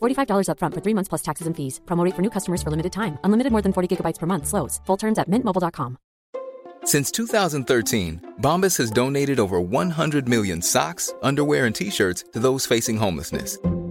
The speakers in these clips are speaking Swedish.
$45 upfront for three months plus taxes and fees. Promo rate for new customers for limited time. Unlimited more than 40 gigabytes per month. Slows. Full terms at mintmobile.com. Since 2013, Bombas has donated over 100 million socks, underwear, and t-shirts to those facing homelessness.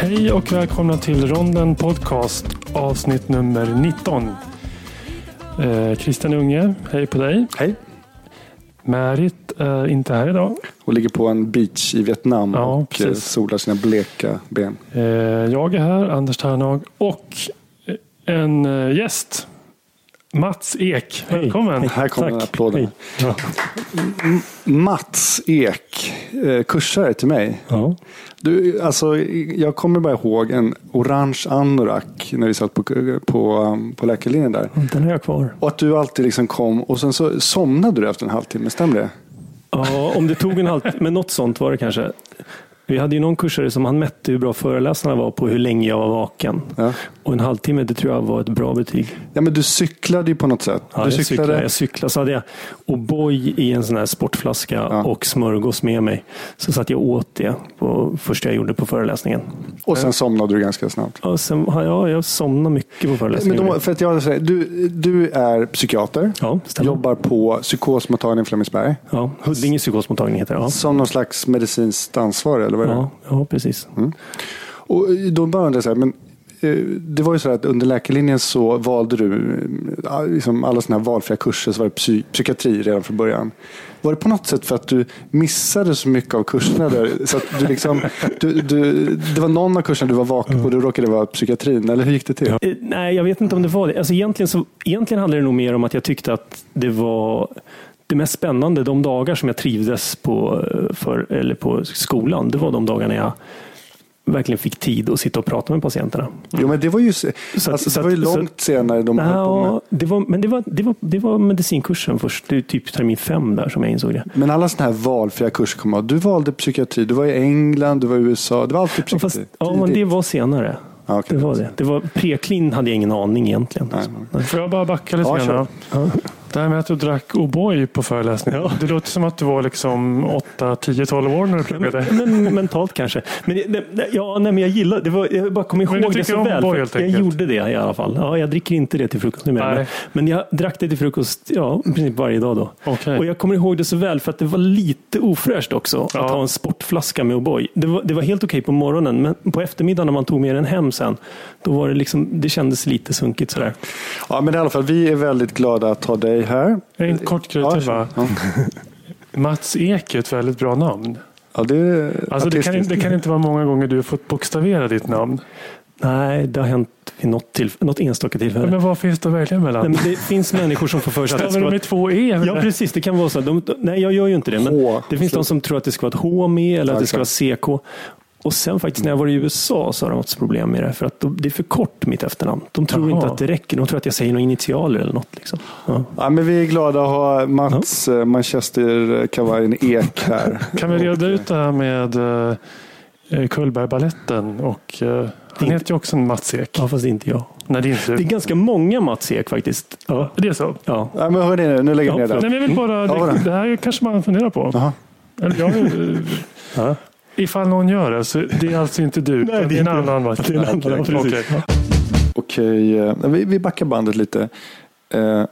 Hej och välkomna till Ronden Podcast avsnitt nummer 19. Eh, Christian Unge, hej på dig. Hej. Märit är inte här idag. Och ligger på en beach i Vietnam Ja, och precis. eh, solar sina bleka ben. Eh, jag är här, Anders Ternhag och en eh, gäst. Mats Ek, välkommen. Här kommer Tack. applåden. Hej. Ja. Mats Ek, eh, kursare till mig. Ja. Du, alltså, jag kommer bara ihåg en orange anorak när vi satt på, på, på läkarlinjen där. Den har jag kvar. Och att du alltid liksom kom och sen så somnade du efter en halvtimme, stämmer det? Ja, om det tog en halvtimme, men något sånt var det kanske. Vi hade ju någon kursare som han mätte hur bra föreläsarna var på hur länge jag var vaken. Ja. Och en halvtimme, det tror jag var ett bra betyg. Ja, men du cyklade ju på något sätt. Ja, du jag, cyklade, jag cyklade, så hade jag O'boy i en sån här sportflaska och smörgås med mig. Så satt jag åt det på första jag gjorde på föreläsningen. Och sen somnade du ganska snabbt. Och sen, ja, jag somnade mycket på Men föreläsningen. då, för att jag säger, du, du är psykiater, ja, jobbar på psykosmottagningen i Flemingsberg. Ja, Huddinge psykosmottagning heter det. Ja. Som någon slags medicinskt ansvarig, eller vad är det? Ja, ja, precis. Och då bara undrar jag så här, men eh, det var ju så här att under läkarlinjen så valde du eh, liksom alla sådana här valfria kurser så var det psy- psykiatri redan från början. Var det på något sätt för att du missade så mycket av kurserna där? Så att du liksom, du, du, det var någon av kurserna du var vaken på och då råkade vara psykiatrin, eller hur gick det till? Eh, Nej, jag vet inte om det var det. Alltså egentligen, så, egentligen handlar det nog mer om att jag tyckte att det var det mest spännande, de dagar som jag trivdes på, eh, för, eller på skolan, det var de dagarna jag verkligen fick tid att sitta och prata med patienterna. Jo, men det var ju, Så att- alltså, så det var ju att- så- långt senare de höll på med. Ja, det var, men det var, det, var, det var medicinkursen först, det är typ termin fem där som jag insåg det. Men alla sådana här valfria kurser kom av. Du valde psykiatri, du var i England, du var i USA, det var alltid Ja, psykiatri. Fast, ja, men det var senare. Ja, okej. Det var det. det var, Preklin hade jag ingen aning egentligen. Nej, Får jag bara backa lite Ja, grann? Det här med att du drack O'boy på föreläsningen. Ja. Det låter som att du var liksom 8, 10, 12 år när du pluggade. Men, mentalt kanske. Men, det, ja, nej, men jag gillar det. Var, jag bara kommer ihåg Men det så väl. Helt Jag enkelt? gjorde det i alla fall. Ja, jag dricker inte det till frukost numera. Men, men jag drack det till frukost ja, i princip varje dag då. Okej. Och jag kommer ihåg det så väl för att det var lite ofräscht också Ja. att ha en sportflaska med O'boy. Det var, det var helt okej på morgonen, men på eftermiddagen när man tog med den hem sen, då var det liksom, det kändes lite sunkigt sådär. Ja, men i alla fall, vi är väldigt glada att ha dig här. En kort grej Ja, till bara. ja. Mats Ek är ett väldigt bra namn. Ja, det, Alltså det, kan, det kan inte vara många gånger du har fått bokstavera ditt namn. Nej, det har hänt vid något, till, något enstaka tillfälle. Men vad finns det välja mellan? Nej, men det finns människor som får för sig att det ska vara med två E? Ja, precis. Det kan vara så. De, nej, jag gör ju inte det. Men H. det finns de som tror att det ska vara ett H med eller att det ska vara CK. Och sen faktiskt när jag var i USA så har de haft problem med det. För att det är för kort mitt efternamn. De tror Jaha. inte att det räcker. De tror att jag säger några initialer eller något. Liksom. Ja. Ja, men vi är glada att ha Mats uh Manchester-kavajen Ek här. Kan vi reda ut det här med uh, Cullbergbaletten? Och, han Inte- heter ju också en Mats Ek. ja, fast inte jag. Nej, det är inte Det är ganska många Mats Ek faktiskt. Ja. Det är så? Ja. Ja, men hörni, nu, nu lägger jag Ja, ner det. Nej, men jag vill bara, Ja, det, det här kanske man funderar på. Jaha. Eller jag, eh, Ja. Ifall någon gör det, så det är alltså inte du. utan det är en annan. va? Det är en annan, Okej, precis. okej. Okej, eh, vi, vi backar bandet lite. Eh,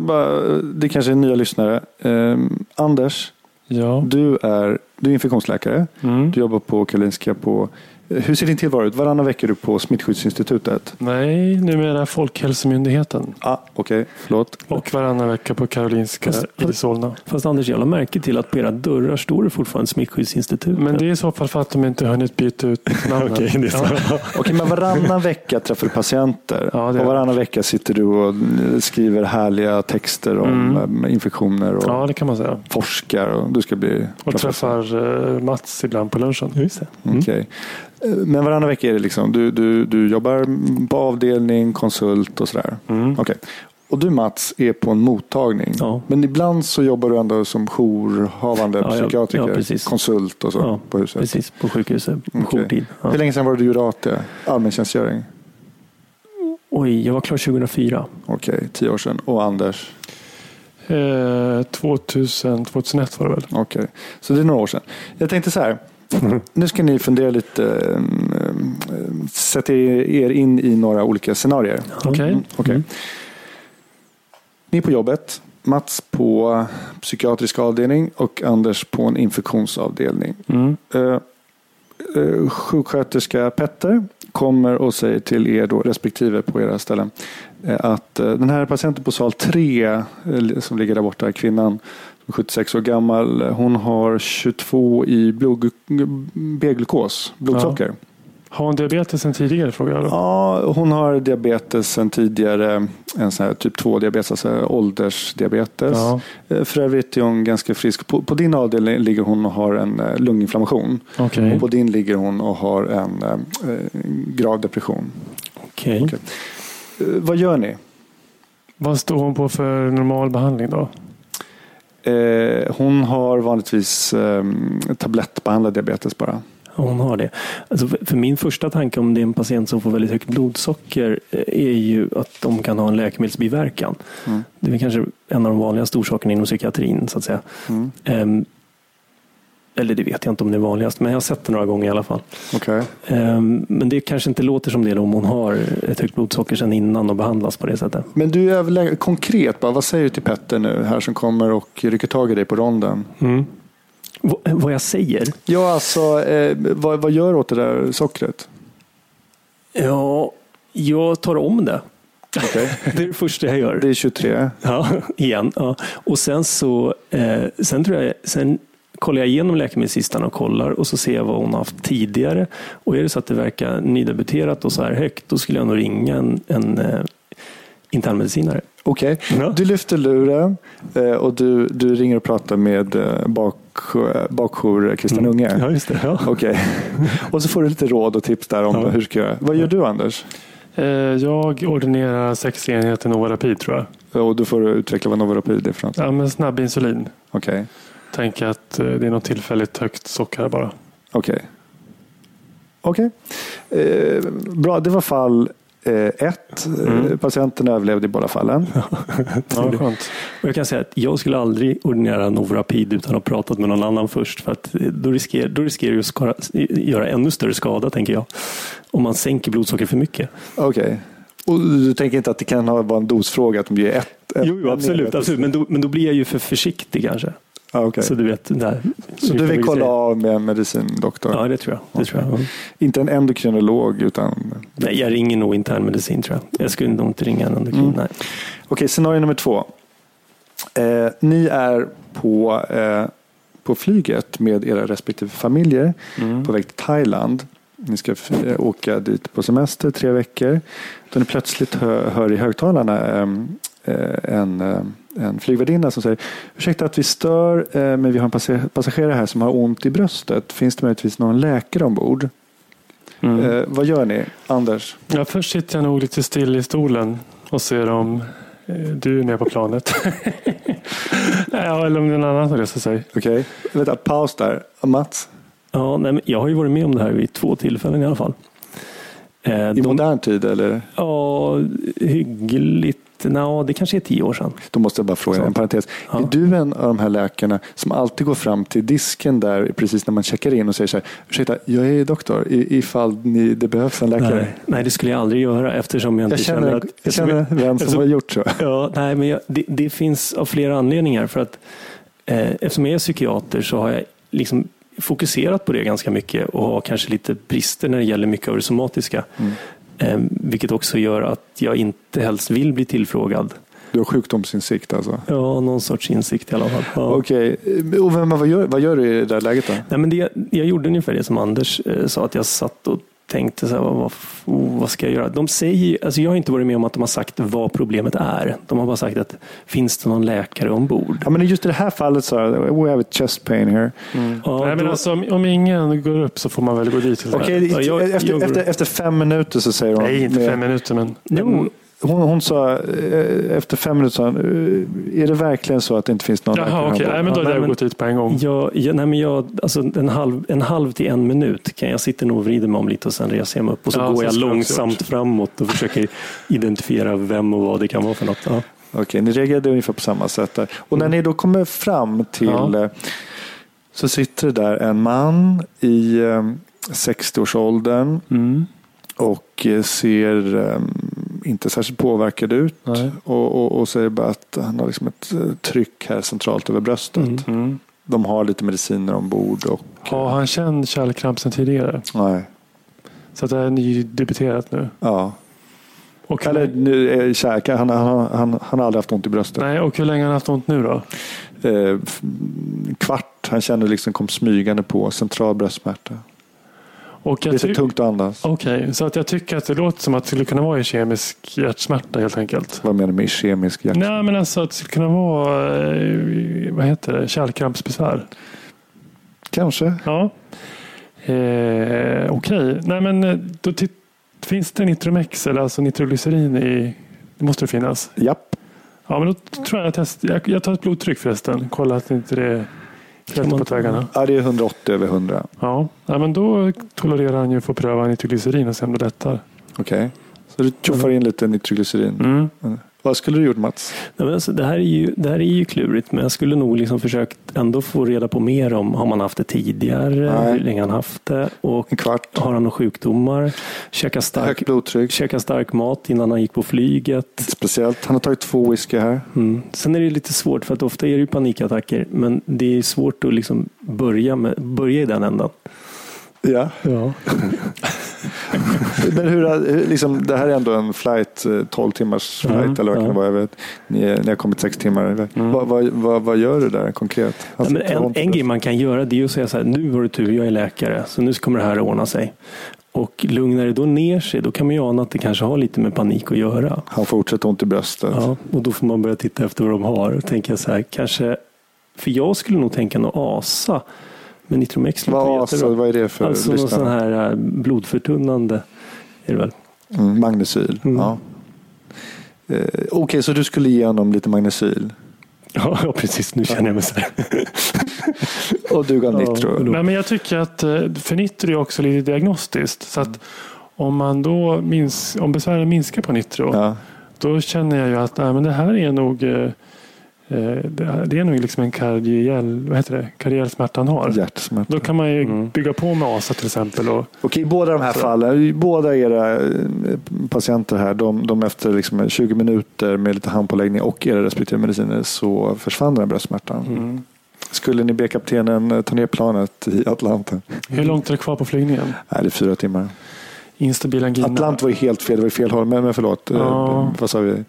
bara, det kanske är nya lyssnare. Eh, Anders, Ja. du är, du är infektionsläkare. Mm. Du jobbar på Karolinska på... Hur ser din tillvaro ut? Varannan vecka är du på Smittskyddsinstitutet. Nej, numera Folkhälsomyndigheten. Ah, Okej, förlåt. Och varannan vecka på Karolinska Fast- i Solna. Fast Anders, jag märke till att på era dörrar står det fortfarande Smittskyddsinstitutet. Men det är i så fall för att de inte hunnit byta ut namnen. Okej, så. Ja. Okej, men varannan vecka träffar du patienter. Ja, och varannan vecka sitter du och skriver härliga texter om Mm. eh, infektioner och ja, det kan man säga. forskar. Och du ska bli Och professor. träffar eh, Mats ibland på lunchen. Just det. Mm. Eh, Men varannan vecka är det liksom, du, du, du jobbar på avdelning, konsult och sådär. Mm. Okej. Och du Mats är på en mottagning. Ja. Men ibland så jobbar du ändå som jourhavande Ja, psykiatriker, ja, konsult och så Ja, på huset. Precis, på sjukhuset. På Okej. jourtid. Ja. Hur länge sedan var det du gjorde AT? Allmäntjänstgöring? Oj, jag var klar 2004. Okej, tio år sedan. Och Anders? Eh, 2000, 2001 var det väl? Okej, så det är några år sedan. Jag tänkte så här. Nu ska ni fundera lite, um, sätta er in i några olika scenarier. Okej. Mm, okej. Ni är på jobbet. Mats på psykiatrisk avdelning och Anders på en infektionsavdelning. Mm. Uh, uh, sjuksköterska Petter kommer och säger till er då, respektive på era ställen eh, att eh, den här patienten på sal 3 eh, som ligger där borta, kvinnan som är 76 år gammal, eh, hon har 22 i blod, B-glukos, blodsocker. Har hon diabetes sen tidigare? Frågar jag då. Ja, hon har diabetes sen tidigare. En sån här typ 2 diabetes, alltså åldersdiabetes. Ja. Eh, För övrigt är hon ganska frisk. På, på din avdelning ligger hon och har en eh, lunginflammation. Okej. Och på din ligger hon och har en eh, eh, grav depression. Okej. Okej. Eh, vad gör ni? Vad står hon på för normal behandling då? Eh, hon har vanligtvis eh, tablettbehandlad diabetes bara. Hon har det. Alltså för, min första tanke om det är en patient som får väldigt högt blodsocker eh, är ju att de kan ha en läkemedelsbiverkan. Mm. Det är kanske en av de vanligaste orsakerna inom psykiatrin så att säga. Mm. Eller det vet jag inte om det är vanligast, men jag har sett det några gånger i alla fall. Okej. Ehm, men det kanske inte låter som det om hon har ett högt blodsocker sedan innan och behandlas på det sättet. Men du är väl konkret, bara, vad säger du till Petter nu här som kommer och rycker tag i dig på ronden? V- vad jag säger? Ja, alltså eh, vad, vad gör åt det där sockret? Ja, jag tar om det. Okej. Det är det första jag gör. Det är 23. Ja, igen. Ja. Och sen så eh, sen tror jag, sen kollar jag igenom läkemedelslistan och kollar och så ser jag vad hon har haft tidigare. Och är det så att det verkar nydebuterat och så här högt, då skulle jag nog ringa en, en eh, internmedicinare. Okej, Ja. du lyfter luren eh, och du, du ringer och pratar med eh, bak, bakjour Christian Unge. Mm. Ja, just det. Ja. Okej, och så får du lite råd och tips där om Ja. hur du ska göra. Vad gör du Anders? Eh, jag ordinerar sex enheter Novarapid tror jag. Och du får utveckla vad Novarapid är för något. Ja, men snabb insulin. Okej, Tänk att eh, det är något tillfälligt högt socker här bara. okej. Okej, eh, bra. Det var fall eh, ett. Mm. Eh, Patienten överlevde i båda fallen. Ja, skönt. Och jag kan säga att jag skulle aldrig ordinera Novrapid utan att ha pratat med någon annan först. För att då riskerar, då riskerar det att skara, göra ännu större skada, tänker jag. Om man sänker blodsocker för mycket. Okej. Och du tänker inte att det kan ha- vara en dosfråga att de ger ett? ett Jo, jo absolut. absolut. Men, då, men då blir jag ju för försiktig kanske. Ja, okej. Så du vet, där. Så du vill kolla av med en medicindoktor? Ja, det tror jag. Det tror jag. Inte en endokrinolog utan... Nej, jag ringer nog internmedicin tror jag. Jag skulle nog inte ringa en endokrin. Mm. Okej, scenario nummer två. Eh, ni är på, eh, på flyget med era respektive familjer på väg till Thailand. Ni ska eh, åka dit på semester tre veckor. Då ni plötsligt hör, hör i högtalarna eh, eh, en, eh, en flygvärdinna som säger ursäkta att vi stör, eh, men vi har en passagerare här som har ont i bröstet. Finns det möjligtvis någon läkare ombord? Mm. Eh, vad gör ni? Anders? Ja, först sitter jag nog lite still i stolen och ser om eh, du är med på planet. ja, eller om det är någon annan som reser sig. Okej, vänta, paus där. Mats? Ja, nej, men jag har ju varit med om det här vid två tillfällen i alla fall. Eh, I de, modern tid eller? ja, hyggligt. Nå, det kanske är tio år sedan. Då måste jag bara fråga en parentes. Ja. Är du en av de här läkarna som alltid går fram till disken där precis när man checkar in och säger så här, ursäkta, jag är doktor, ifall ni, det behövs en läkare. Nej, nej, det skulle jag aldrig göra eftersom jag inte Jag känner, att... jag känner vem som har gjort så. Ja, nej, men jag, det, det finns av flera anledningar. För att, eh, eftersom jag är psykiater så har jag liksom fokuserat på det ganska mycket och har kanske lite brister när det gäller mycket av det somatiska. Mm. Eh, vilket också gör att jag inte helst vill bli tillfrågad. Du har sjukdomsinsikt alltså? Ja, någon sorts insikt i alla fall. Ja. Okej, och vem, vad, gör, vad gör du i det där läget då? Nej, men det, jag gjorde ungefär det som Anders eh, sa, att jag satt och tänkte så här, vad, vad, ska jag göra? De säger, alltså jag har inte varit med om att de har sagt vad problemet är. De har bara sagt att finns det någon läkare ombord? Ja, men just i det här fallet så we have a chest pain here. Ja, Nej, men då- alltså, om, om ingen går upp så får man väl gå dit. Okej, enkelt. Ja, jag- efter, jag- efter, efter fem minuter så säger hon. Nej, inte med- fem minuter, men Jo, hon, hon sa eh, efter fem minuter, sa hon, eh, är det verkligen så att det inte finns någon Jaha, läkare okej. ombord? Nej, men då hade jag men- gått dit på en gång. Jag, jag, nej men jag, alltså en, halv, en halv till en minut kan jag sitta och vrida mig om lite och sen reser jag mig upp och så Ja, går så jag långsamt framåt och försöker identifiera vem och vad det kan vara för något. Ja. Okej, ni reagerade ungefär på samma sätt där. Och när ni då kommer fram till Ja. eh, så sitter det där en man i eh, 60-årsåldern Mm. och ser eh, inte särskilt påverkad ut och, och, och säger bara att han har liksom ett eh, tryck här centralt över bröstet. Mm. De har lite mediciner ombord och Har han känt kärlkramp sedan tidigare? nej, Så att det är nydebuterat nu? ja. Och, Eller nu är käk, han, han, han, han har aldrig haft ont i bröstet. nej, och hur länge har han haft ont nu då? Eh, kvart, han kände liksom kom smygande på central bröstsmärta. Det är för tungt att andas. Okej, så att jag tycker att det låter som att det skulle kunna vara en kemisk hjärtsmärta helt enkelt. Vad menar du med kemisk hjärt? Nej, men alltså att det skulle kunna vara eh, vad heter det? kärlkrampsbesvär. Kanske. Ja. Eh, Okej, nej men eh, då finns det Nitromex eller alltså nitroglycerin i? Det måste det finnas. Japp. Ja, men då tror jag att jag, jag tar ett blodtryck förresten. Kolla att inte det är klätt man på ta- vägarna. Ja, det är 180 över 100. Ja, ja, men då tolererar han ju att få pröva nitroglycerin och se om det lättar. Okej. Så du tjoffar in lite nitroglycerin. Mm. Vad skulle du gjort Mats? Nej, men alltså, det, här är ju, det här är ju klurigt, men jag skulle nog liksom försökt ändå få reda på mer om, har man haft det tidigare, Nej. hur länge han haft det och En kvart? har han några sjukdomar, käka stark, blodtryck? käka stark mat innan han gick på flyget. Speciellt. Han har tagit två whisky här. Mm. Sen är det lite svårt för att ofta är det ju panikattacker, men det är svårt att liksom börja, med, börja i den ändan. Ja. Ja. Men hur, liksom, det här är ändå en flight, eh, 12 timmars flight Mm, eller vad kan det vara? Jag vet. Ni, ni har kommit sex timmar iväg. Vad, vad, vad, vad gör du där konkret? Han Nej, en, en grej man kan göra det är att säga så här, nu har du tur, jag är läkare, så nu kommer det här att ordna sig. Och lugnar det då ner sig, då kan man ju ana att det kanske har lite med panik att göra. Han fortsätter ont i bröstet. Ja, och då får man börja titta efter vad de har. Och tänka så här, kanske, för jag skulle nog tänka något ASA. Men Nitromex Vad, alltså, vad är det för Alltså någon sån här äh, blodförtunnande. Är det väl? Mm, magnesyl. Mm. Ja. Eh, Okej, så du skulle ge honom lite magnesyl? Ja, ja, precis. Nu känner jag mig så här. Och du gav Ja, nitro? Nej, men jag tycker att eh, för nitro är också lite diagnostiskt. Så att om man då mins, om besvären minskar på nitro, Ja. då känner jag ju att nej, men det här är nog eh, eh, det här- det är nog liksom en kardiell, vad heter det? kardiell smärta han har. Hjärtsmärta. Då kan man ju Mm. bygga på med ASA till exempel. Och, Okej, i båda de här Så. fallen, båda era eh, patienter här, de, de efter liksom 20 minuter med lite handpåläggning och era respektive mediciner så försvann den här bröstsmärtan. mm. Skulle ni be kaptenen eh, ta ner planet i Atlanten? Hur långt är det kvar på flygningen? Nej, det är fyra timmar. Instabil angina. Atlant var ju helt fel, det var ju fel håll, men, men förlåt. Eh, Ja. Vad sa vi?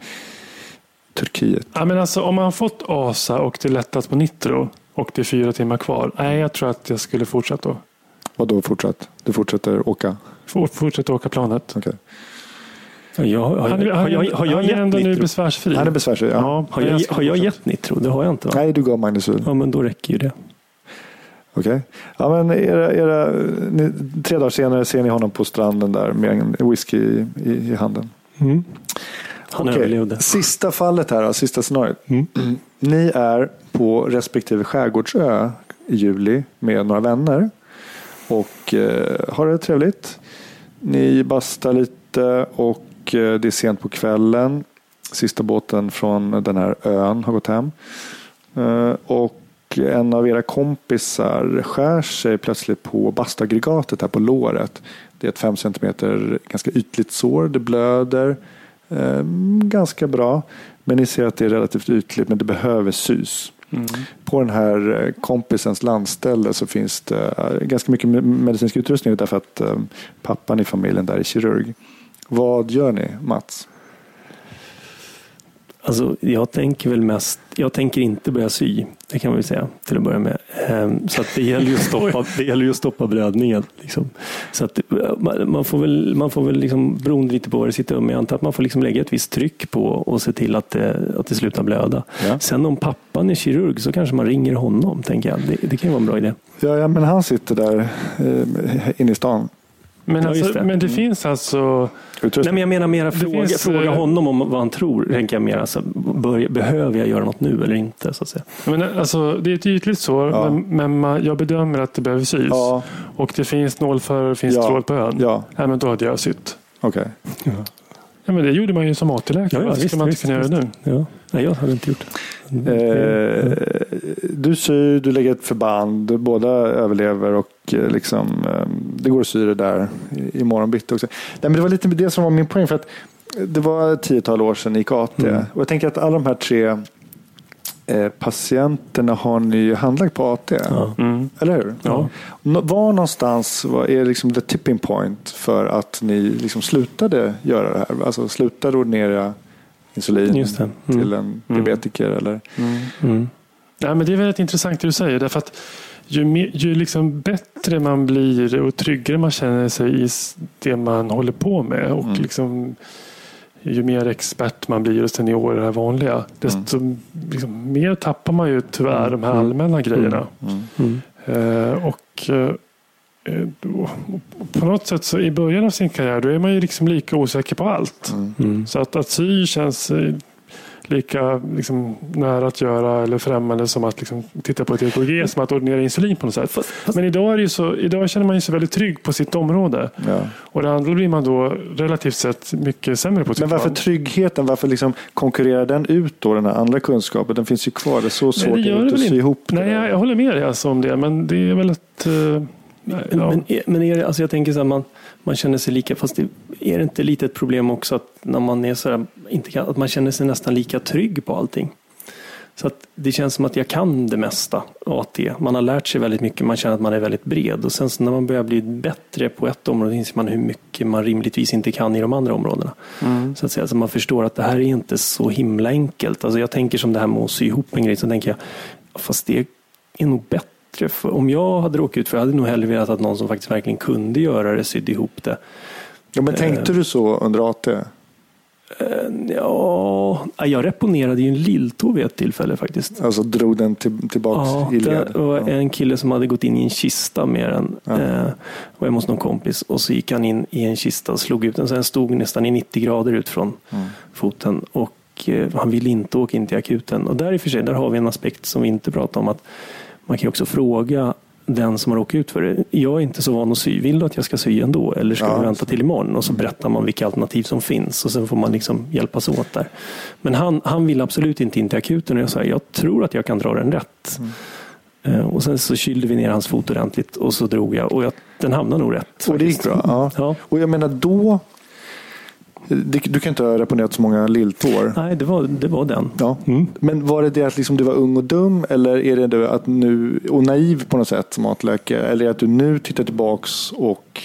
Turkiet. Ja, men alltså, om man har fått ASA och det lättas på nitro och det är fyra timmar kvar. Nej, jag tror att jag skulle fortsätta, då. Vad då fortsatt? Du fortsätter åka? For- fortsätta åka planet. Okej. Ja, jag, har, Han, jag, har, jag, har jag han är ändå nu besvärsfri. Han är besvärsfri. Ja. Ja, Har jag, har jag gett nitro? Det har jag inte va? Nej, du gav Magnus. Ja, men då räcker ju det. Okej. Ja, men era, era, ni, tre dagar senare ser ni honom på stranden där med en whisky i, i, i handen. Mm. Han Okej, överlevde. Sista fallet här då, sista scenariot. Mm. Ni är på respektive skärgårdsö i juli med några vänner och eh, har det trevligt. Ni bastar lite och eh, det är sent på kvällen. Sista båten från den här ön har gått hem. Eh, och en av era kompisar skär sig plötsligt på bastaggregatet här på låret. Det är ett 5 cm ganska ytligt sår. Det blöder. Eh, ganska bra. Men ni ser att det är relativt ytligt men det behöver sys. På den här eh, kompisens landställe så finns det eh, ganska mycket me- medicinsk utrustning därför att pappan i familjen där är kirurg. Vad gör ni Mats? Alltså, jag tänker väl mest, jag tänker inte börja sy, det kan man väl säga till att börja med. Ehm, Så att det gäller ju att stoppa, det gäller att stoppa blödningen. Liksom. Så att man får väl, man får väl liksom, beroende lite på vad det sitter om, jag antar att man får liksom lägga ett visst tryck på och se till att det, att det slutar blöda. Ja. Sen om pappan är kirurg så kanske man ringer honom, tänker jag. Det, det kan ju vara en bra idé. Ja, ja men han sitter där eh, inne i stan. Men, Ja, alltså, det. men det Mm. finns alltså... Utrustning. Nej, men jag menar mera fråga, finns, fråga eh, honom om vad han tror. Tänker jag mer, alltså, bör, behöver jag göra något nu eller inte? Så att säga. Men, alltså, det är ett ytligt sår, Ja. men, men jag bedömer att det behöver sys. Ja, Och det finns nålförare, det finns Ja. tråd på ön. ja, men då hade jag sytt. okej. Ja, men det gjorde man ju som AT-läkare. Varför visst, ska man inte visst, kunna göra det visst. nu? Ja. Nej, jag hade inte gjort det. Eh, du syr, du lägger ett förband, båda överlever och eh, liksom, eh, det går att sy det där i- imorgon bitti också. Nej, men det var lite det som var min poäng. för att Det var ett tiotal år sedan ni gick AT. Mm. Och jag tänker att alla de här tre patienterna har ni ju handlagt på AT. Ja. Mm. Eller hur? Ja. Var någonstans var, är liksom the tipping point för att ni liksom slutade göra det här? Alltså slutade ordinera insulin Just det. Mm. till en diabetiker? Eller? Mm. Nej, men det är väldigt intressant det du säger. Därför att ju, mer, ju liksom bättre man blir och tryggare man känner sig i det man håller på med och Mm. liksom, ju mer expert man blir och senior i det här vanliga, desto liksom, mer tappar man ju tyvärr de här allmänna grejerna. Mm. Eh, och eh, eh, då, på något sätt så i början av sin karriär då är man ju liksom lika osäker på allt. Mm. Så att, att sy känns eh, lika liksom, nära att göra eller främmande som att liksom, titta på ett EKG, som att ordinera insulin på något sätt. Men idag, är det ju så, idag känner man sig väldigt trygg på sitt område. Ja. Och det andra blir man då relativt sett mycket sämre på. Men varför man. tryggheten, varför liksom konkurrerar den ut då den här andra kunskapen? Den finns ju kvar, det är så svårt Nej, att det att sy ihop det. Nej, jag, jag håller med dig alltså om det, men det är väl ett... eh, nej, Men, ja. men, är- men är det, alltså jag tänker så här, man, man känner sig lika, fast det, är det inte lite ett problem också att när man är så här, inte kan, att man känner sig nästan lika trygg på allting? Så att det känns som att jag kan det mesta AT. Man har lärt sig väldigt mycket, man känner att man är väldigt bred. Och sen så när man börjar bli bättre på ett område inser man hur mycket man rimligtvis inte kan i de andra områdena. Så att säga, så man förstår att det här är inte så himla enkelt. Alltså jag tänker som det här med att sy ihop en grej, så tänker jag, fast det är nog bättre. För om jag hade råkat ut för, jag hade nog hellre velat att någon som faktiskt verkligen kunde göra det sydde ihop det. Ja, men tänkte du så under AT? Ja, jag reponerade ju en lilltå vid ett tillfälle faktiskt. Alltså drog den till, tillbaks Ja, i led? det var Ja. en kille som hade gått in i en kista med den. Ja. Eh, var hemma hos någon kompis och så gick han in i en kista och slog ut den. Så den stod nästan i 90 grader ut från Mm. foten. Och eh, han ville inte åka in till akuten. Och där i och för sig, där har vi en aspekt som vi inte pratar om. att Man kan också fråga den som har råkat ut för det. Jag är inte så van att sy. Vill du att jag ska sy ändå? Eller ska Ja. vi vänta till imorgon? Och så berättar man vilka alternativ som finns. Och sen får man liksom hjälpas åt där. Men han, han ville absolut inte in till akuten. Och jag sa, jag tror att jag kan dra den rätt. Eh, Och sen så kylde vi ner hans fot ordentligt och så drog jag och jag, den hamnade nog rätt. Och det gick bra? Ja. Ja. Och jag menar då, du kan inte ha reponerat så många lilltår. Nej, det var, det var den. Ja. Mm. Men var det det att liksom du var ung och dum eller är det det att nu, och naiv på något sätt som matläkare? Eller är det att du nu tittar tillbaks och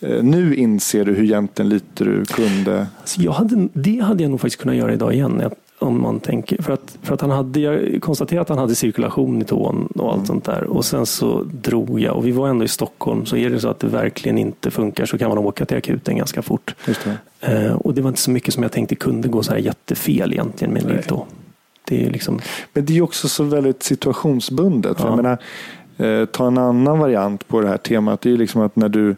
eh, nu inser du hur egentligen lite du kunde? Så jag hade, det hade jag nog faktiskt kunnat göra idag igen. Jag, Om man tänker, för att, för att han hade, jag konstaterade att han hade cirkulation i tån och allt sånt där. Och sen så drog jag och vi var ändå i Stockholm. Så är det så att det verkligen inte funkar så kan man åka till akuten ganska fort. Det. Eh, och det var inte så mycket som jag tänkte kunde gå så här jättefel egentligen med mitt tå. Det är liksom, Men det är också så väldigt situationsbundet. Ja. Jag menar, eh, ta en annan variant på det här temat. Det är ju liksom att när du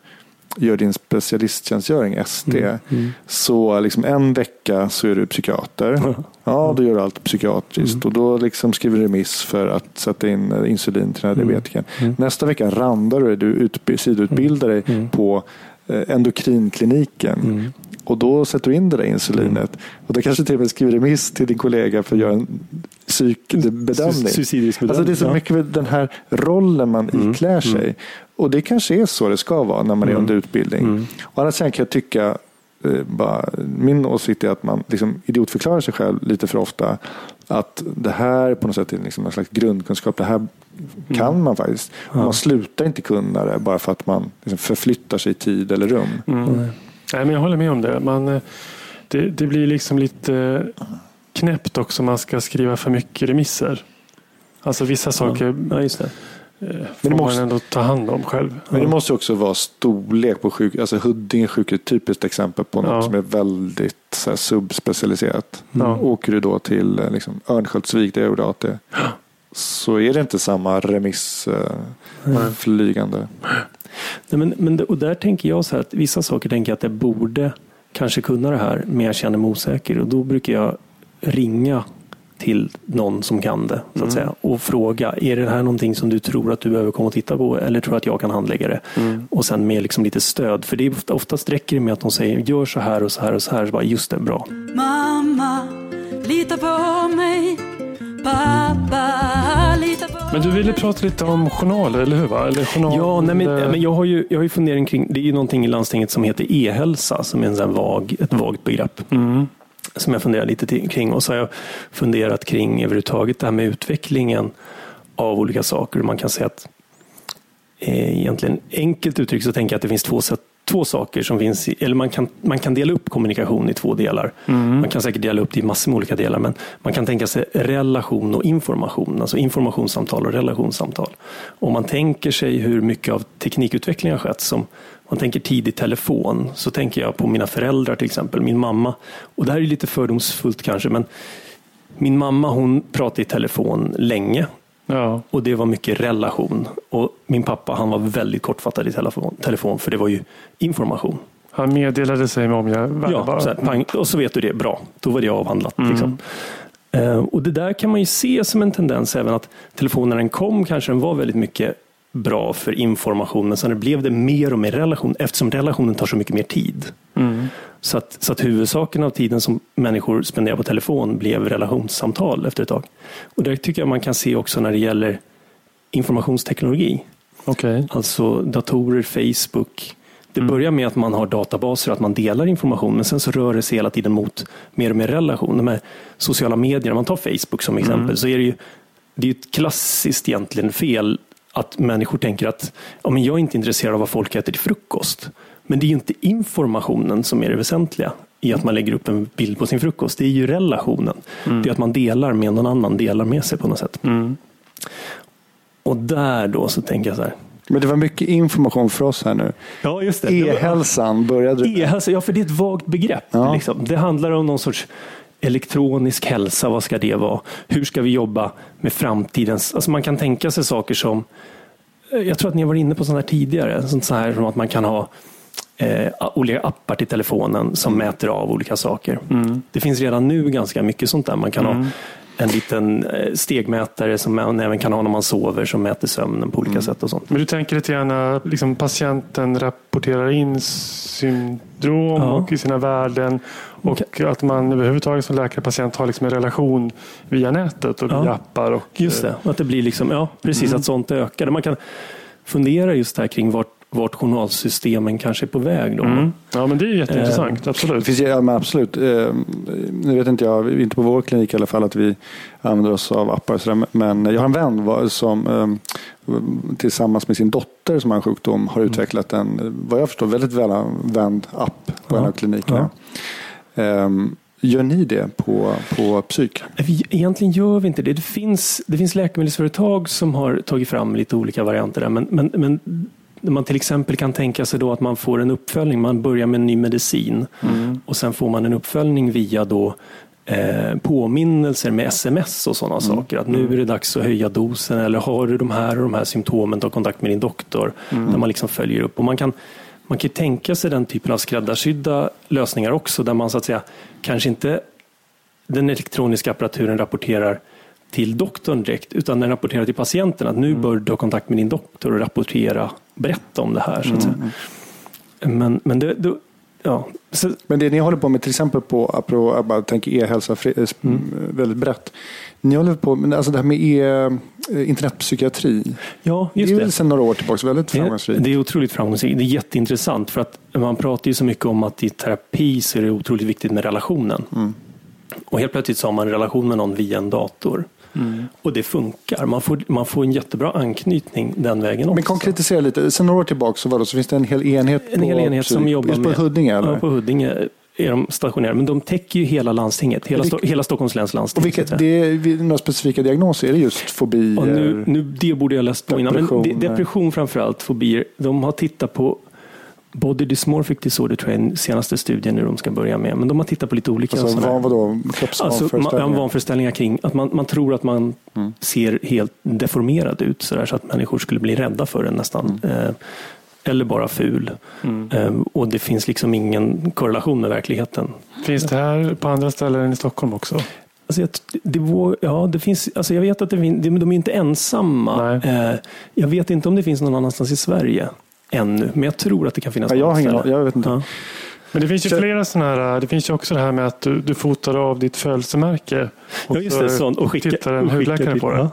gör din specialisttjänstgöring, SD, Mm, så liksom en vecka så är du psykiater. Ja, då gör du allt psykiatriskt Mm. och då liksom skriver du remiss för att sätta in eh, insulin till den här Mm. diabetikern. Nästa vecka randar du dig, du utb- sidoutbildar dig Mm. på eh, endokrinkliniken. Och då sätter du in det där insulinet. Och då kanske till och med skriver remiss till din kollega för att göra en psykbedömning. Suicidriskbedömning, Alltså det är så ja. mycket den här rollen man Mm. iklär sig. Och det kanske är så det ska vara när man är under utbildning. Mm. Å andra sidan kan jag tycka, eh, bara, min åsikt är att man liksom idiotförklarar sig själv lite för ofta. Att det här på något sätt är liksom en slags grundkunskap. Det här kan Mm. man faktiskt. Och man slutar inte kunna det bara för att man liksom förflyttar sig i tid eller rum. Mm. Nej, men jag håller med om det. Man, eh, det. Det blir liksom lite eh, knäppt också om man ska skriva för mycket remisser. Alltså vissa saker ja, just det. får det måste- man ändå ta hand om själv. Men det måste också vara storlek på sjuk, alltså Huddinge sjukhus, ett typiskt exempel på något Ja. som är väldigt så här, subspecialiserat. Ja. Åker du då till eh, liksom, Örnsköldsvik, där jag gjorde AT, så är det inte samma remiss eh. Nej, men, men, och där tänker jag så här att vissa saker tänker jag att jag borde kanske kunna det här, men jag känner mig osäker. Och då brukar jag ringa till någon som kan det så att säga, och fråga, är det här någonting som du tror att du behöver komma och titta på eller tror att jag kan handlägga det? Och sen med liksom lite stöd, för det är ofta, oftast räcker det med att de säger, gör så här och så här och så här, så bara, just det, bra. Mamma, lita på mig. Pappa, lita Men du ville prata lite om journaler, eller hur? Va? Eller journal, Ja, nej, men, eh, men jag har ju jag har ju fundering kring, det är ju någonting i landstinget som heter e-hälsa, som är en sån vag, ett vagt begrepp. Som jag funderar lite till- kring. Och så har jag funderat kring överhuvudtaget det här med utvecklingen av olika saker. Man kan säga att eh, egentligen enkelt uttryckt så tänker jag att det finns två sätt Två saker som finns, i, eller man kan, man kan dela upp kommunikation i två delar. Man kan säkert dela upp det i massor med olika delar, men man kan tänka sig relation och information, alltså informationssamtal och relationssamtal. Om man tänker sig hur mycket av teknikutvecklingen har skett, som man tänker tidig telefon, så tänker jag på mina föräldrar till exempel, min mamma. Och det här är lite fördomsfullt kanske, men min mamma hon pratade i telefon länge Ja. och det var mycket relation. Och min pappa han var väldigt kortfattad i telefon, telefon för det var ju information. Han meddelade sig med omgivningen. Ja, så här, pang, och så vet du det, bra. Då var det avhandlat. Liksom. Eh, och det där kan man ju se som en tendens även att telefonen när den kom kanske den var väldigt mycket bra för information men sen blev det mer och mer relation eftersom relationen tar så mycket mer tid. Så, att, så att huvudsaken av tiden som människor spenderar på telefon blev relationssamtal efter ett tag. Och det tycker jag man kan se också när det gäller informationsteknologi. Okej. Alltså datorer, Facebook. Det börjar med att man har databaser, att man delar information, men sen så rör det sig hela tiden mot mer och mer relation. De här sociala medier, om man tar Facebook som exempel, så är det ju det är ett klassiskt egentligen fel att människor tänker att ja, men jag är inte intresserad av vad folk äter till frukost. Men det är ju inte informationen som är det väsentliga i att man lägger upp en bild på sin frukost. Det är ju relationen. Det är att man delar med någon annan, delar med sig på något sätt. Och där då så tänker jag så här. Men det var mycket information för oss här nu. Ja, just E-hälsan började du E-hälsa, ja för det är ett vagt begrepp. Ja. Liksom. Det handlar om någon sorts elektronisk hälsa, vad ska det vara? Hur ska vi jobba med framtidens... Alltså man kan tänka sig saker som... eh, Jag tror att ni har varit inne på sånt här tidigare. Sånt så här som att man kan ha eh, olika appar till telefonen som mäter av olika saker. Det finns redan nu ganska mycket sånt där. Man kan ha en liten eh, stegmätare som man även kan ha när man sover som mäter sömnen på olika sätt och sånt. Men du tänker lite gärna liksom patienten rapporterar in syndrom Ja. och i sina värden. Och att man överhuvudtaget som läkare och patient har liksom en relation via nätet och Ja. via appar. Och, Just det, att det blir liksom, ja precis att sånt ökar. Man kan fundera just här kring vart, vart journalsystemen kanske är på väg. Då. Mm. Ja, men det är jätteintressant. Det Absolut. finns, ja, men absolut. Eh, Nu vet inte jag, inte på vår klinik i alla fall, att vi använder oss av appar. sådär, Men jag har en vän som eh, tillsammans med sin dotter som har en sjukdom har utvecklat en, vad jag förstår, väldigt välanvänd app på en av klinikerna. Ehm, Gör ni det på, på psyk? Vi, egentligen gör vi inte det. Det finns, det finns läkemedelsföretag som har tagit fram lite olika varianter där, men, men, men man till exempel kan tänka sig då att man får en uppföljning. Man börjar med en ny medicin Mm. och sen får man en uppföljning via då eh, påminnelser med sms och sådana saker. Att nu är det dags att höja dosen eller har du de här och de här symptomen, ta kontakt med din doktor. Där man liksom följer upp. Och man kan man kan tänka sig den typen av skräddarsydda lösningar också där man så att säga kanske inte den elektroniska apparaturen rapporterar till doktorn direkt utan den rapporterar till patienten att nu bör du ha kontakt med din doktor och rapportera, berätta om det här. Så att säga. Men, men det, det, ja. Så, Men det ni håller på med till exempel på, apropå, jag bara tänker e-hälsa eh, sp- väldigt brett. Ni håller på med alltså det här med e, eh, internetpsykiatri. ja, Det är just det. sedan några år tillbaka väldigt framgångsrikt. det är otroligt framgångsrikt. Det är jätteintressant för att man pratar ju så mycket om att i terapi så är det otroligt viktigt med relationen. Mm. Och helt plötsligt så har man en relation med någon via en dator. Mm. Och det funkar. Man får, man får en jättebra anknytning den vägen också. Men konkretisera lite. Sen några år tillbaka så, var det, så finns det en hel enhet en på, hel enhet som psyk- jobbar just med... på Huddinge eller? Ja, på Huddinge är de stationerade. Men de täcker ju hela landstinget. Hela, Sto- hela Stockholms läns landsting. Och säga. det är några specifika diagnoser? Är det just fobier? Och nu, nu, det borde jag läst på innan. Men Depression, de, depression framförallt, fobier. De har tittat på Body dysmorphic disorder tror jag är den senaste studien nu de ska börja med. Men de har tittat på lite olika alltså, sådana vad, vadå? Alltså, Kroppsvanföreställningar? ja, vanföreställningar kring att man, man tror att man Mm. ser helt deformerad ut så, där, så att människor skulle bli rädda för den nästan. Mm. Eh, eller bara ful. Eh, och det finns liksom ingen korrelation med verkligheten. Finns det här på andra ställen i Stockholm också? Alltså jag, det var, ja, det finns, alltså jag vet att det finns, de de är inte ensamma. Nej. Eh, jag vet inte om det finns någon annanstans i Sverige ännu, men jag tror att det kan finnas Ja, jag ingen. Jag vet inte. Ja. Men det finns ju Så- flera sådana här. Det finns ju också det här med att du, du fotar av ditt födelsemärke. Och Ja, just det. så Sånt. Och skicka, tittar en hudläkare på det.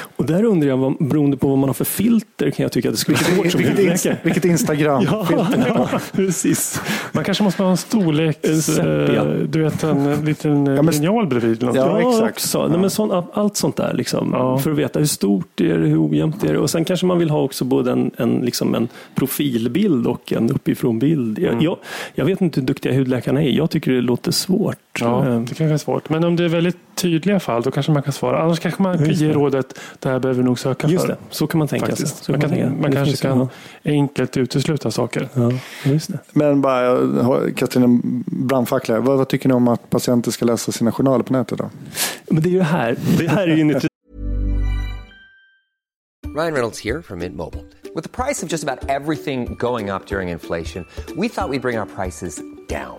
Ja. Och där undrar jag, vad, beroende på vad man har för filter, kan jag tycka att det skulle vara svårt som Vilket, hudläkare. ins- vilket Instagram? Ja, ja, precis. Man kanske måste ha en storleks... Eh, Du vet en liten Ja, men- linjal bredvid. eller något. Ja, Ja, exakt. Också. Nej, men sån, allt sånt där. Liksom, Ja. För att veta hur stort är det, hur ojämnt är det. Och sen kanske man vill ha också både en, en, liksom en profilbild och en uppifrånbild. Jag, jag, jag vet inte hur duktiga hudläkarna är. Jag tycker det låter svårt. Ja, Eh, det kanske är svårt. Men om det är väldigt tydliga fall, då kanske man kan svara. Annars kanske man kan ge det. Det här behöver vi nog söka Just för. det, så kan man tänka sig. Så Man, kan tänka. man kanske kan enkelt utesluta saker. Ja, just det. Men bara, Katarina Brandfackla, vad, vad tycker ni om att patienter ska läsa sina journaler på nätet? Då? Men det är ju här. Det här är ju en Ryan Reynolds here from Mint Mobile. With the price of just about everything going up during inflation, we thought we'd bring our prices down.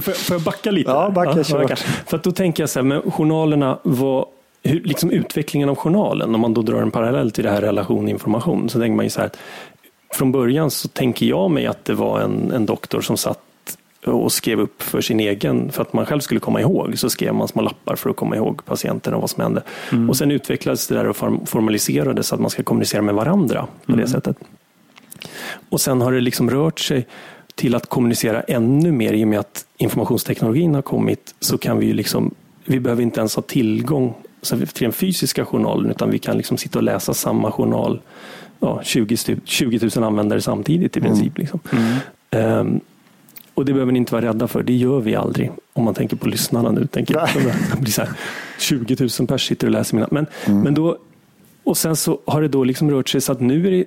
Får får jag backa lite? Ja, backa, kör. backa. För då tänker jag så här, men journalerna var hur, liksom utvecklingen av journalen, om man då drar en parallell till det här relation information, så tänker man ju så här att från början så tänker jag mig att det var en, en doktor som satt och skrev upp för sin egen, för att man själv skulle komma ihåg, så skrev man små lappar för att komma ihåg patienten och vad som hände. Och sen utvecklades det där och form- formaliserades så att man ska kommunicera med varandra på det sättet. Och sen har det liksom rört sig till att kommunicera ännu mer i och med att informationsteknologin har kommit så kan vi ju liksom, vi behöver inte ens ha tillgång till den fysiska journalen utan vi kan liksom sitta och läsa samma journal ja, 20, stu- 20 000 användare samtidigt i princip. Liksom. Ehm, och det behöver ni inte vara rädda för, det gör vi aldrig. Om man tänker på lyssnarna nu. Tänker jag. Det blir så här, 20 000 pers sitter och läser mina. Men, men då, och sen så har det då liksom rört sig så att nu är det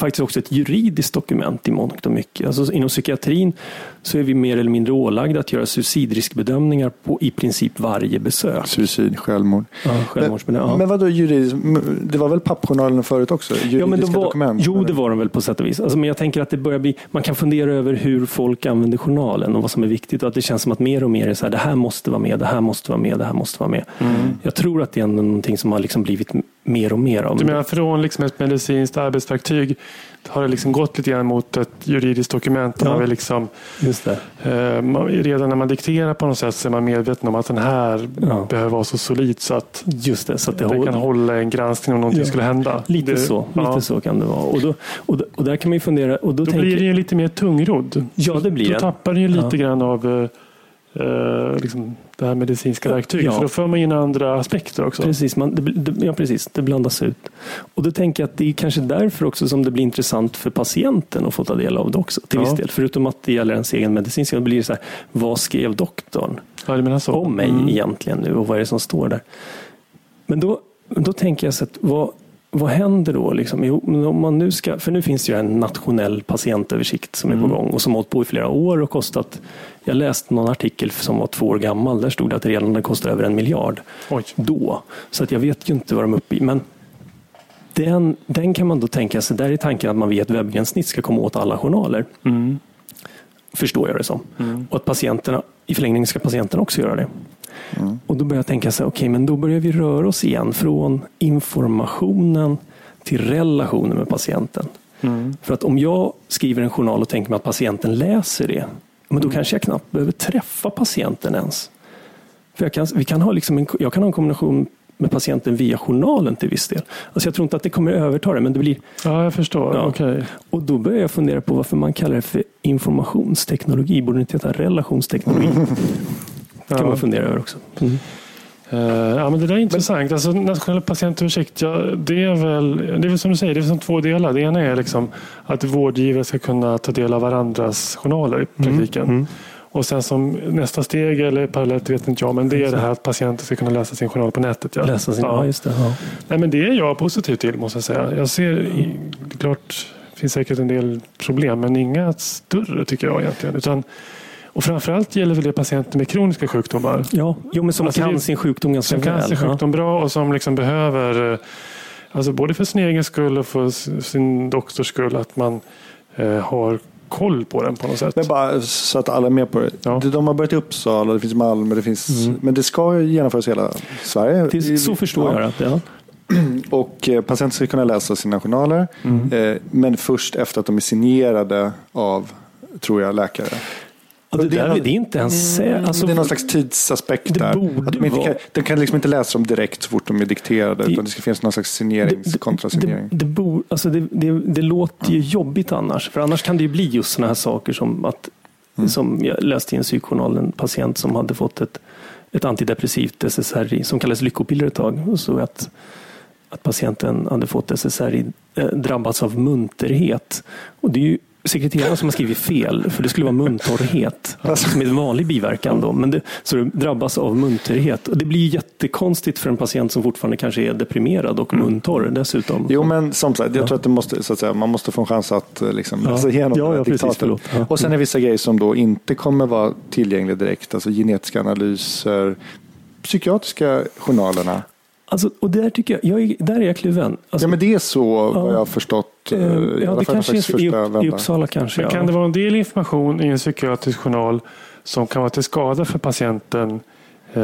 faktiskt också ett juridiskt dokument i mångt och mycket. Alltså inom psykiatrin så är vi mer eller mindre ålagda att göra suicidriskbedömningar på i princip varje besök. Suicid, självmord. Ja, självmordsbedömning. Ja. Men vadå juridiskt? Det var väl pappjournalerna förut också? Juridiska Ja, men de var, dokument? jo, det var de väl på sätt och vis. Alltså, men jag tänker att det börjar bli, man kan fundera över hur folk använder journalen och vad som är viktigt. Och att det känns som att mer och mer är så här, det här måste vara med, det här måste vara med, det här måste vara med. Mm. Jag tror att det är någonting som har liksom blivit mer och mer av. Du menar från liksom ett medicinskt arbetsverktyg har det liksom gått lite grann mot ett juridiskt dokument. Ja. man vill liksom, eh, man, redan när man dikterar på något sätt så är man medveten om att den här Ja. behöver vara så solid så att Just det, så att det, det kan hålla en granskning om någonting Ja. skulle hända. Lite det, så, lite så kan det vara. Och, då, och, då, och där kan man fundera. Och då, Då tänker, blir det ju lite mer tungrodd. Ja, det blir Då det. tappar det ju lite grann av eh, eh, liksom det här medicinska verktyget. Ja. För då för man in andra aspekter också. Precis, man, det, ja, precis, det blandas ut. Och då tänker jag att det är kanske därför också som det blir intressant för patienten att få ta del av det också. Till Ja. viss del. Förutom att det gäller ens egen medicin så blir det så här, vad skrev doktorn om mig Mm. egentligen nu och vad är det som står där? Men då, då tänker jag så att vad, vad händer då? Liksom? Jo, om man nu ska, för nu finns det ju en nationell patientöversikt som är Mm. på gång och som hållit på i flera år och kostat. Jag läste någon artikel som var två år gammal. Där stod det att redan kostar över en miljard Oj. då. Så att jag vet ju inte vad de är uppe i. Men den, den kan man då tänka sig, där är tanken att man via ett webbgränssnitt ska komma åt alla journaler. Mm. Förstår jag det som. Och att patienterna, i förlängningen ska patienterna också göra det. Och då börjar jag tänka så här, okej, men då börjar vi röra oss igen från informationen till relationen med patienten. Mm. För att om jag skriver en journal och tänker mig att patienten läser det, men då kanske jag knappt behöver träffa patienten ens. För jag kan, vi kan ha liksom en, jag kan ha en kombination med patienten via journalen till viss del. Alltså jag tror inte att det kommer överta det, men det blir... Ja, jag förstår. Ja. Okej. Och då börjar jag fundera på varför man kallar det för informationsteknologi. Borde det inte heta relationsteknologi? Det kan Ja. man fundera över också. Mm. Eh, ja, men det där är intressant. Alltså, nationell patientöversikt, ja, det, är väl, det är väl som du säger, det är som två delar. Det ena är liksom att vårdgivare ska kunna ta del av varandras journaler i praktiken. Mm. Och sen som nästa steg, eller parallellt vet inte jag, men det är det här att patienten ska kunna läsa sin journal på nätet. Ja. Läsa sin, ja. just det. Ja. Nej, men det är jag positiv till måste jag säga. Jag ser, i- klart, det finns säkert en del problem, men inga större tycker jag egentligen. Utan, och framförallt gäller väl det patienter med kroniska sjukdomar. Ja, jo, men som Alltså, kan det- sin sjukdom ganska Som kan väl. sin sjukdom bra och som liksom behöver, eh, alltså både för sin egen skull och för sin doktors skull, att man eh, har koll på den på något sätt. Men bara så att alla är med på det. Ja. De har börjat i Uppsala, det finns Malmö, det finns, Mm. men det ska ju genomföras i hela Sverige. Det, så förstår jag det. Ja. Och eh, patienter ska kunna läsa sina journaler, Mm. eh, men först efter att de är signerade av, tror jag, läkare. Och det, Det är där, inte ens sä- alltså, det är någon slags tidsaspekt där. Att inte kan, de kan liksom inte läsa dem direkt så fort de är dikterade, Det- utan det ska finnas någon slags signerings, kontrasignering. Det, det, bor, alltså det, låter ju jobbigt annars. För annars kan det ju bli just sådana här saker som att som jag läste i en psykjournal, en patient som hade fått ett, ett antidepressivt SSRI som kallades lyckopiller ett tag. Och så att, att patienten hade fått SSRI eh, drabbats av munterhet. Och det är ju sekreteraren som har skrivit fel, för det skulle vara muntorrhet. Som är en vanlig biverkan. Då. Men det, så det drabbas av munterhet. Och det blir jättekonstigt för en patient som fortfarande kanske är deprimerad och muntorr dessutom. Jo, men som sagt, jag Ja. tror att måste, så att säga, man måste få en chans att eh, liksom, Ja. läsa igenom Ja, den här ja, precis, förlåt. Ja. Och sen är det vissa grejer som då inte kommer vara tillgängliga direkt, alltså genetiska analyser, psykiatriska journalerna. Alltså, och där, tycker jag, jag är, där är jag kluven. Alltså, ja, men det är så Ja. vad jag har förstått. Eh, eh, i ja, det kanske är i, Upp- i. Uppsala kanske. Ja. kan det vara en del information i en psykiatrisk journal som kan vara till skada för patienten eh,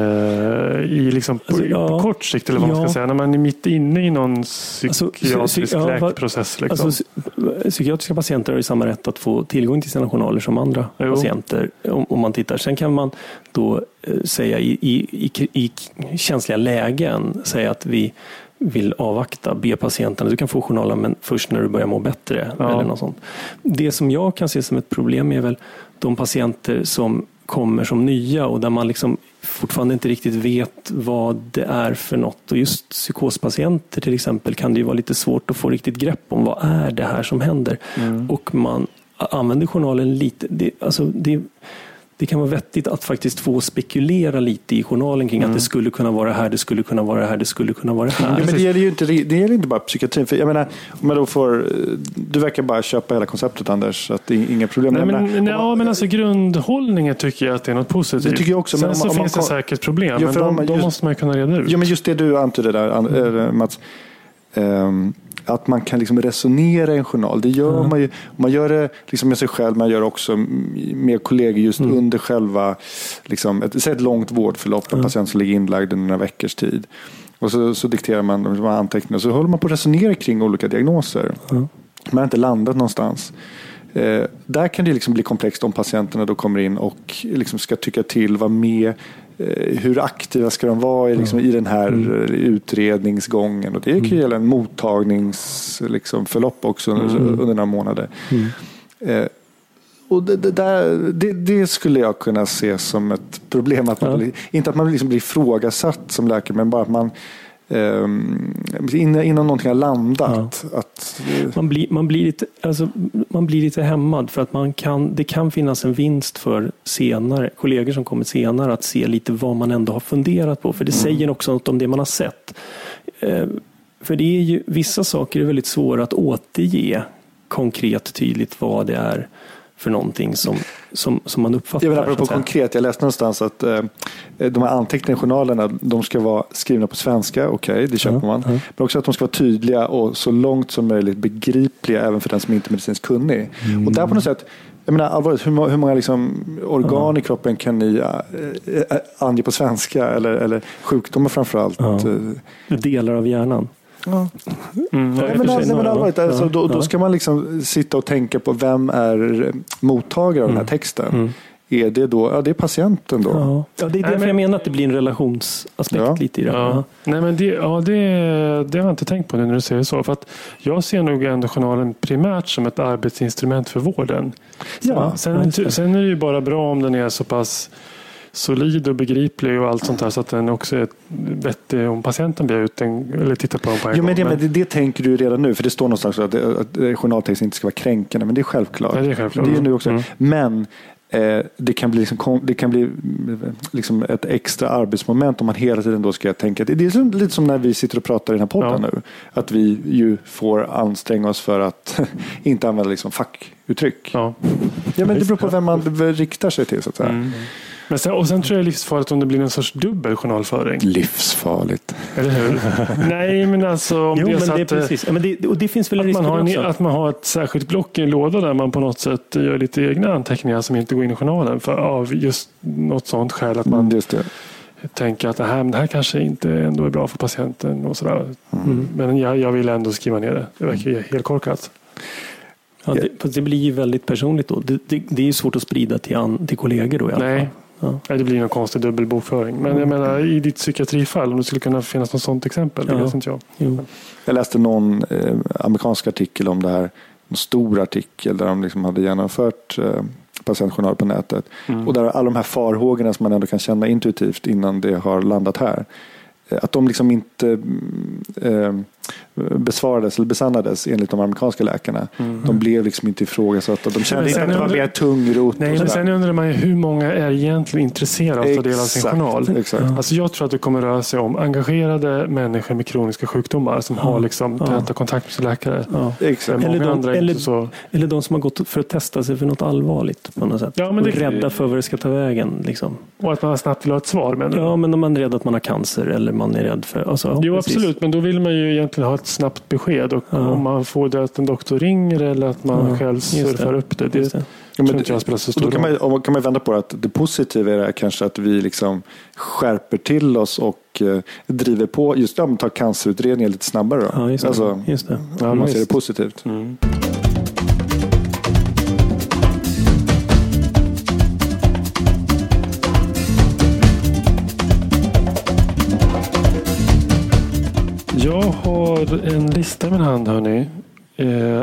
i liksom på, Alltså, ja. på kort sikt? Eller vad man ska säga, när man är mitt inne i någon psykiatrisk psy- psy- ja, läkprocess. Liksom. Alltså, psy- psykiatriska patienter har ju samma rätt att få tillgång till sina journaler som andra Jo. patienter. Om, om man tittar. Sen kan man då eh, säga i, i, i, i känsliga lägen säga att vi vill avvakta, be patienten du kan få journalen men först när du börjar må bättre. Ja. Eller något sånt. Det som jag kan se som ett problem är väl de patienter som kommer som nya och där man liksom fortfarande inte riktigt vet vad det är för något. Och just psykospatienter till exempel kan det ju vara lite svårt att få riktigt grepp om vad är det här som händer. Mm. Och man använder journalen lite. Det, alltså det, det kan vara vettigt att faktiskt få spekulera lite i journalen kring att det skulle kunna vara här, det skulle kunna vara här, det skulle kunna vara här. Ja, men det gäller ju inte, det gäller inte bara psykiatrin. För jag menar, om jag då får, du verkar bara köpa hela konceptet Anders, så att det är inga problem. Nej, men, menar, ja, men alltså grundhållningen tycker jag att det är något positivt. Det tycker jag också, Sen men om- så om man finns det kom- säkert problem, Ja, men de, man de just- måste man ju kunna reda ut. Ja, men just det du antydde där An- äh, Mats. Ehm, att man kan liksom resonera i en journal. Det gör man ju. Man gör det liksom med sig själv, man gör det också med kollegor just under själva, liksom, ett, säg ett långt vårdförlopp, en patient som ligger inlagd under några veckors tid. Och så, så dikterar man de här anteckningarna. Så håller man på att resonera kring olika diagnoser. Man har inte landat någonstans. Eh, där kan det liksom bli komplext om patienterna då kommer in och liksom ska tycka till, vara med. Eh, hur aktiva ska de vara i, liksom, i den här eh, utredningsgången? Och det kan ju gälla en mottagningsförlopp liksom, också under, under några månader. Eh, och det, det, där, det, det skulle jag kunna se som ett problem. Att man, blir- Inte att man liksom blir ifrågasatt som läkare, men bara att man innan, innan någonting har landat. Att, Man blir, man, blir lite, alltså, man blir lite hämmad för att man kan, det kan finnas en vinst för senare, kollegor som kommer senare att se lite vad man ändå har funderat på. För det säger också något om det man har sett. Eh, För det är ju, vissa saker är väldigt svåra att återge konkret tydligt vad det är för någonting som, som, som man uppfattar. Jag vill apropå konkret, jag läste någonstans att eh, de här anteckningarna i journalerna, de ska vara skrivna på svenska, okej, det köper man. Men också att de ska vara tydliga och så långt som möjligt begripliga även för den som inte är medicinskt kunnig. Och där på något sätt, jag menar allvarligt, hur, hur många liksom, organ i kroppen kan ni äh, ange på svenska? Eller, eller sjukdomar framför allt? Ja. Eh, Delar av hjärnan. Ja. Mm, Nej, men, nej, men allvarligt, alltså, ja, då, ska man liksom sitta och tänka på vem är mottagare av den här texten. Är det då, ja det är patienten då. Ja. Ja, det är därför men- jag menar att det blir en relationsaspekt Ja. lite i det. Ja. Nej, men det, ja, det, det har jag inte tänkt på nu när du säger så. För att jag ser nog ändå journalen primärt som ett arbetsinstrument för vården. Ja, sen, det. sen är det ju bara bra om den är så pass solid och begriplig och allt sånt där så att den också är vettig om patienten blir ut den, eller tittar på den på en Jo, men det, gång. men det, det tänker du redan nu, för det står någonstans att, det- att eh, journaltext inte ska vara kränkande, men det är självklart. Ja, det är självklart. Det är nu också. Mm. Men eh, det kan bli, liksom, det kan bli liksom ett extra arbetsmoment om man hela tiden då ska tänka. Det det är lite som när vi sitter och pratar i den här podden Ja. nu. Att vi ju får anstränga oss för att inte använda liksom fackuttryck. Ja. Ja, men det beror på vem man riktar sig till. Så att säga. Mm. Men sen, och sen tror jag det är livsfarligt om det blir en sorts dubbel journalföring. Livsfarligt. Eller hur? Nej, men alltså om Jo, det är men det är att, eh, precis. Ja, men det, och det finns väl en risk man, för har en, att man har ett särskilt block i en låda där man på något sätt gör lite egna anteckningar som inte går in i journalen. För, av just något sånt skäl att man Mm, just det. tänker att det här, det här kanske inte ändå är bra för patienten. och sådär. Mm. Men jag, jag vill ändå skriva ner det. Det verkar ju helt korkat. Ja, det, det blir ju väldigt personligt då. Det, det, det är ju svårt att sprida till, an, till kollegor då i alla Nej. Ja. Det blir någon konstig dubbelbokföring. Men jag menar i ditt psykiatrifall, om det skulle kunna finnas något sånt exempel. Det Ja. vet inte jag. Jo. Jag läste någon eh, amerikansk artikel om det här. En stor artikel där de liksom hade genomfört eh, patientjournal på nätet. Mm. Och där alla de här farhågorna som man ändå kan känna intuitivt innan det har landat här. eh, Att de liksom inte mm, eh, besvarades eller besannades enligt de amerikanska läkarna. De blev liksom inte ifrågasatta. De kände inte att det var mer tungrot. Nej, men sen undrar man ju hur många är egentligen intresserade av att ta del av sin Exakt, journal. exakt. Alltså jag tror att det kommer röra sig om engagerade människor med kroniska sjukdomar som har liksom Ja. täta kontakt med sin läkare. Ja. Exakt. Eller de- andra eller- så... Eller de som har gått för att testa sig för något allvarligt på något sätt. Ja, men och det- rädda för vad det ska ta vägen. Liksom. Och att man snabbt vill ha ett svar. Men... Ja, men om man är rädd att man har cancer eller man är rädd för... Alltså, ja, Jo, precis. absolut. Men då vill man ju egentligen ha ett snabbt besked. Och Ja. Om man får det att en doktor ringer eller att man Ja, själv just det. surfar upp det. Det, det. Ja, men tror inte jag spelar så stor då kan man, roll. och kan man vända på det att det positiva är det kanske att vi liksom skärper till oss och eh, driver på, just om tar cancerutredningen lite snabbare. Då. Ja, just det. Alltså, just det. Ja, om man ser det positivt. Mm. Jag har en lista i min hand hörni. Eh,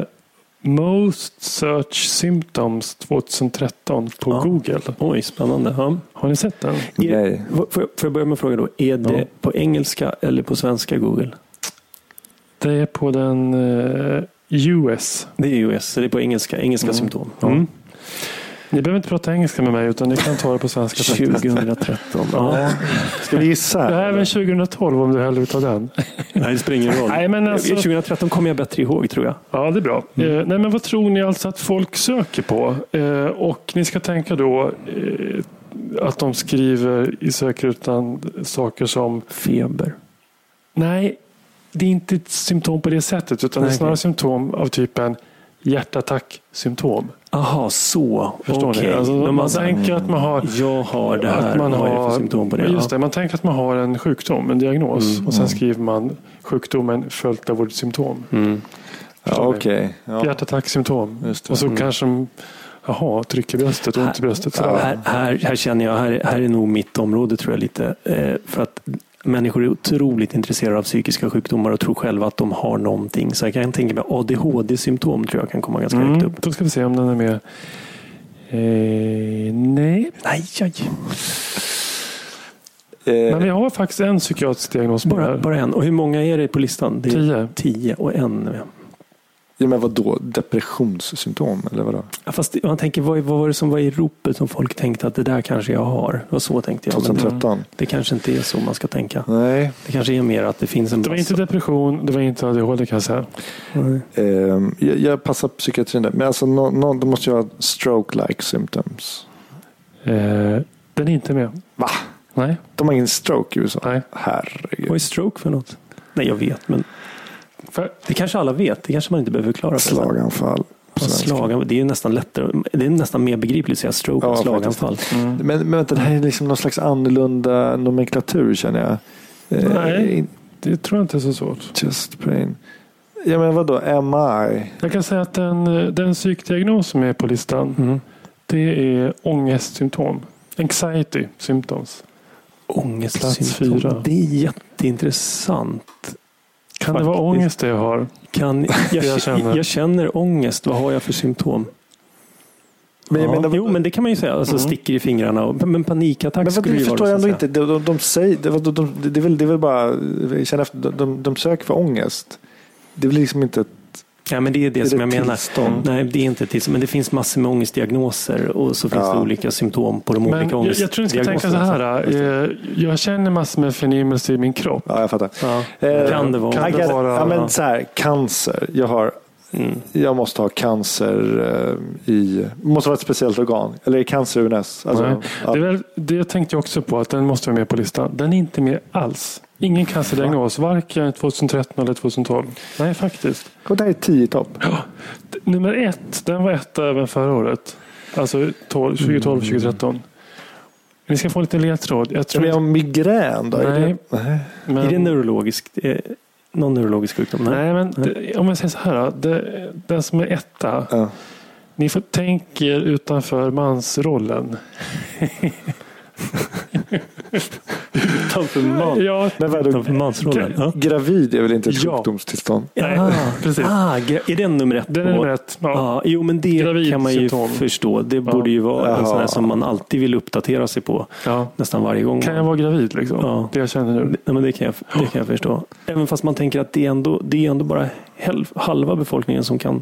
Most Search Symptoms 2013 på Ja. Google. Oj, spännande. Ja. Har ni sett den? Nej. får, jag, får jag börja med att fråga då? Är det Ja. på engelska eller på svenska Google? Det är på den eh, US. Det är US, så det är på engelska. Engelska symptom. Ja. Mm. Ni behöver inte prata engelska med mig utan ni kan ta det på svenska. faktiskt. 2013. Ja. Ska vi gissa? Det här är även 2012 om du hellre vill ta den. Nej, det spelar ingen roll. Nej, men alltså- 2013 kommer jag bättre ihåg tror jag. Ja, det är bra. Mm. Eh, nej, men vad tror ni alltså att folk söker på? Eh, och ni ska tänka då eh, att de skriver i sökrutan saker som Feber. Nej, det är inte ett symptom på det sättet utan det är Nej, snarare okej. symptom av typen hjärtattack-symptom. Aha, så. Förstår Okej. ni? Alltså, Men man tänker att man har Jag har det här. att man för har, symptom på det? Just det, man tänker att man har en sjukdom, en diagnos Mm. och sen skriver man sjukdomen följt av ordet symptom. Mm. Ja? Okej. Ja. Hjärtattack-symptom. Och så Mm. kanske de, jaha, tryck i bröstet, ont i bröstet. Här, här, här känner jag, här, här är nog mitt område tror jag lite. Eh, för att människor är otroligt intresserade av psykiska sjukdomar och tror själva att de har någonting. Så jag kan tänka mig ADHD-symptom tror jag kan komma ganska högt Mm, upp. då ska vi se om den är med. Eh, nej, Nej, aj. Eh, men vi har faktiskt en psykiatrisk diagnos Bara, bara en. Och hur många är det på listan? Det är Tio. tio och en. ja. Ja, men vadå? Depressionssymptom? Eller vadå? Ja, fast man tänker, vad, vad var det som var i ropet som folk tänkte att det där kanske jag har? Det var så tänkte jag. Men 2013? det kanske inte är så man ska tänka. Nej. Det kanske är mer att det finns en Det var inte depression, det var inte ADHD kan jag säga. Ehm, jag, jag passar på psykiatrin där. Men alltså, nå nå- de måste ju ha stroke-like symptoms. Eh, den är inte med. Va? Nej. De har ingen stroke i USA? Nej. Herregud. Vad är stroke för något? Nej, jag vet, men För, det kanske alla vet. Det kanske man inte behöver förklara. Slaganfall. på. Slagan, det är nästan lättare. Det är nästan mer begripligt att säga stroke än Ja, slaganfall. mm. Men, men vänta, det här är liksom någon slags annorlunda nomenklatur känner jag. Eh, Nej. Det tror jag inte är så svårt. Just brain. Ja men vadå, MI? Jag kan säga att den, den psykdiagnos som är på listan, Mm. det är ångestsymptom. Anxiety symptoms. Ångestsymptom. Det är jätteintressant. Kan det vara ångest det jag har? Kan, jag, Jag känner. jag känner ångest. Vad har jag för symptom? Men jag ja. menar, jo, men det kan man ju säga. Alltså, Mm. Sticker i fingrarna. Och, men panikattack Men vad, skulle det ju förstår jag så ändå inte. De, de, de, säger, det, de, de, det, är väl, det är väl bara, känner efter, de, de, de söker för ångest. Det är väl liksom inte ett Ja, men det är det Är som det jag menar. tillstånd? Nej, det är inte tillstånd. Men det finns massor med ångestdiagnoser och så finns Ja. det olika symptom på de Men olika jag, jag tror ni ska tänka så här. Eh, jag känner massor med förnimmelse i min kropp. Ja, jag fattar. Ja. Eh, Kan det vara? kan det vara- ja, men så här, cancer. Jag, har, Mm. jag måste ha cancer eh, i... måste vara ett speciellt organ. Eller är cancer UNS? Alltså, ja. Det, är väl, det tänkte jag också på att den måste vara med på listan. Den är inte med alls. Ingen cancerdiagnos, varken 2013 eller 2012. Nej, faktiskt. Och det är tio topp. D- Nummer ett, den var etta även förra året. Alltså 12, 2012, 2013. Ni ska få en liten ledtråd. Jag tror Men jag har migrän då? Är Nej. det, nej. men, Är det neurologiskt? Någon neurologisk sjukdom? Nej, men det, om jag säger så här. Det, den som är etta. Ja. Ni får tänka er utanför mansrollen. Utanför man. Ja, Men vadå, Utanför mansrollen? Ja. gravid är väl inte ett Ja. sjukdomstillstånd? Ah, precis. ah, gra- är den nummer ett? Den är nummer ett. Ja. Ja, jo, men det Gravid kan man ju symptom. förstå. Det borde ju vara en Jaha. sån här som man alltid vill uppdatera sig på Ja. nästan varje gång. Kan jag vara gravid liksom? Ja. Det jag känner nu. Ja, men det, kan jag, det kan jag förstå. Även fast man tänker att det är ändå, det är ändå bara halva befolkningen som kan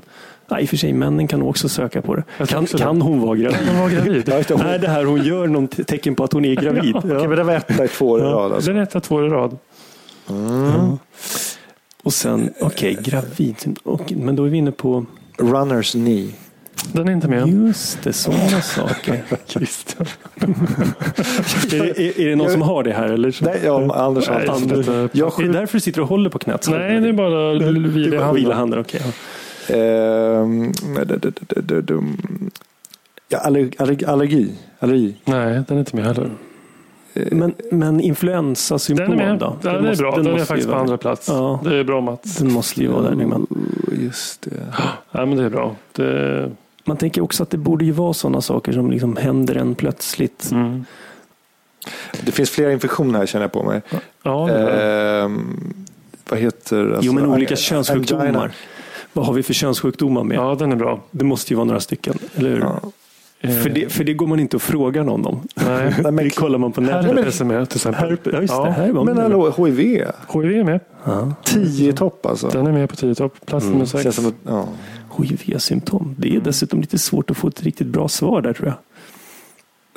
Nej, i och för sig, männen kan nog också söka på det. Kan, också det. kan hon vara gravid? Kan vara gravid. Ja, det. Är det här hon gör någon te- tecken på att hon är gravid? Okej, men det var etta i två år i rad. Alltså. Den är etta två år i rad. Ja. Och sen, okej, gravid. Okej, men då är vi inne på, Runners knee. Den är inte med. just det, sådana saker. Christian. är, det, är, är det någon som har det här? Eller? Nej, ja, Anders har Anders. det. Jag Är det därför du sitter och håller på knät? Nej, det är bara vila handen. Vila handen, okej. Ja. Ehm, det- det- det- det- det- det- ja, allergi, allergi, allergi. Nej, den är inte med heller. Men, men influensasymptom Den är med. då? Ja, den är måste- bra. Den, är måste ju faktiskt på andra plats. Ja. Det är bra Mats. Den måste ju vara där. Man, Just det. Ja, men det är bra. Det... man tänker också att det borde ju vara sådana saker som liksom händer en plötsligt. Mm. Det finns flera infektioner här känner jag på mig. Ja, det är bra. Ehm, vad heter alltså, Jo, men olika könssjukdomar. Vad har vi för könssjukdomar med? Ja, den är bra. Det måste ju vara några stycken, eller hur? För, det, för det går man inte och frågar någon om. Nej. det kollar man på nätet. Herpes är med till exempel. Herpes, ja, just det. Här Men hallå, HIV? HIV är med. Tio i topp alltså. Den är med på tio topp. Plats nummer sex. Att, ja. HIV-symptom. Det är dessutom lite svårt att få ett riktigt bra svar där tror jag.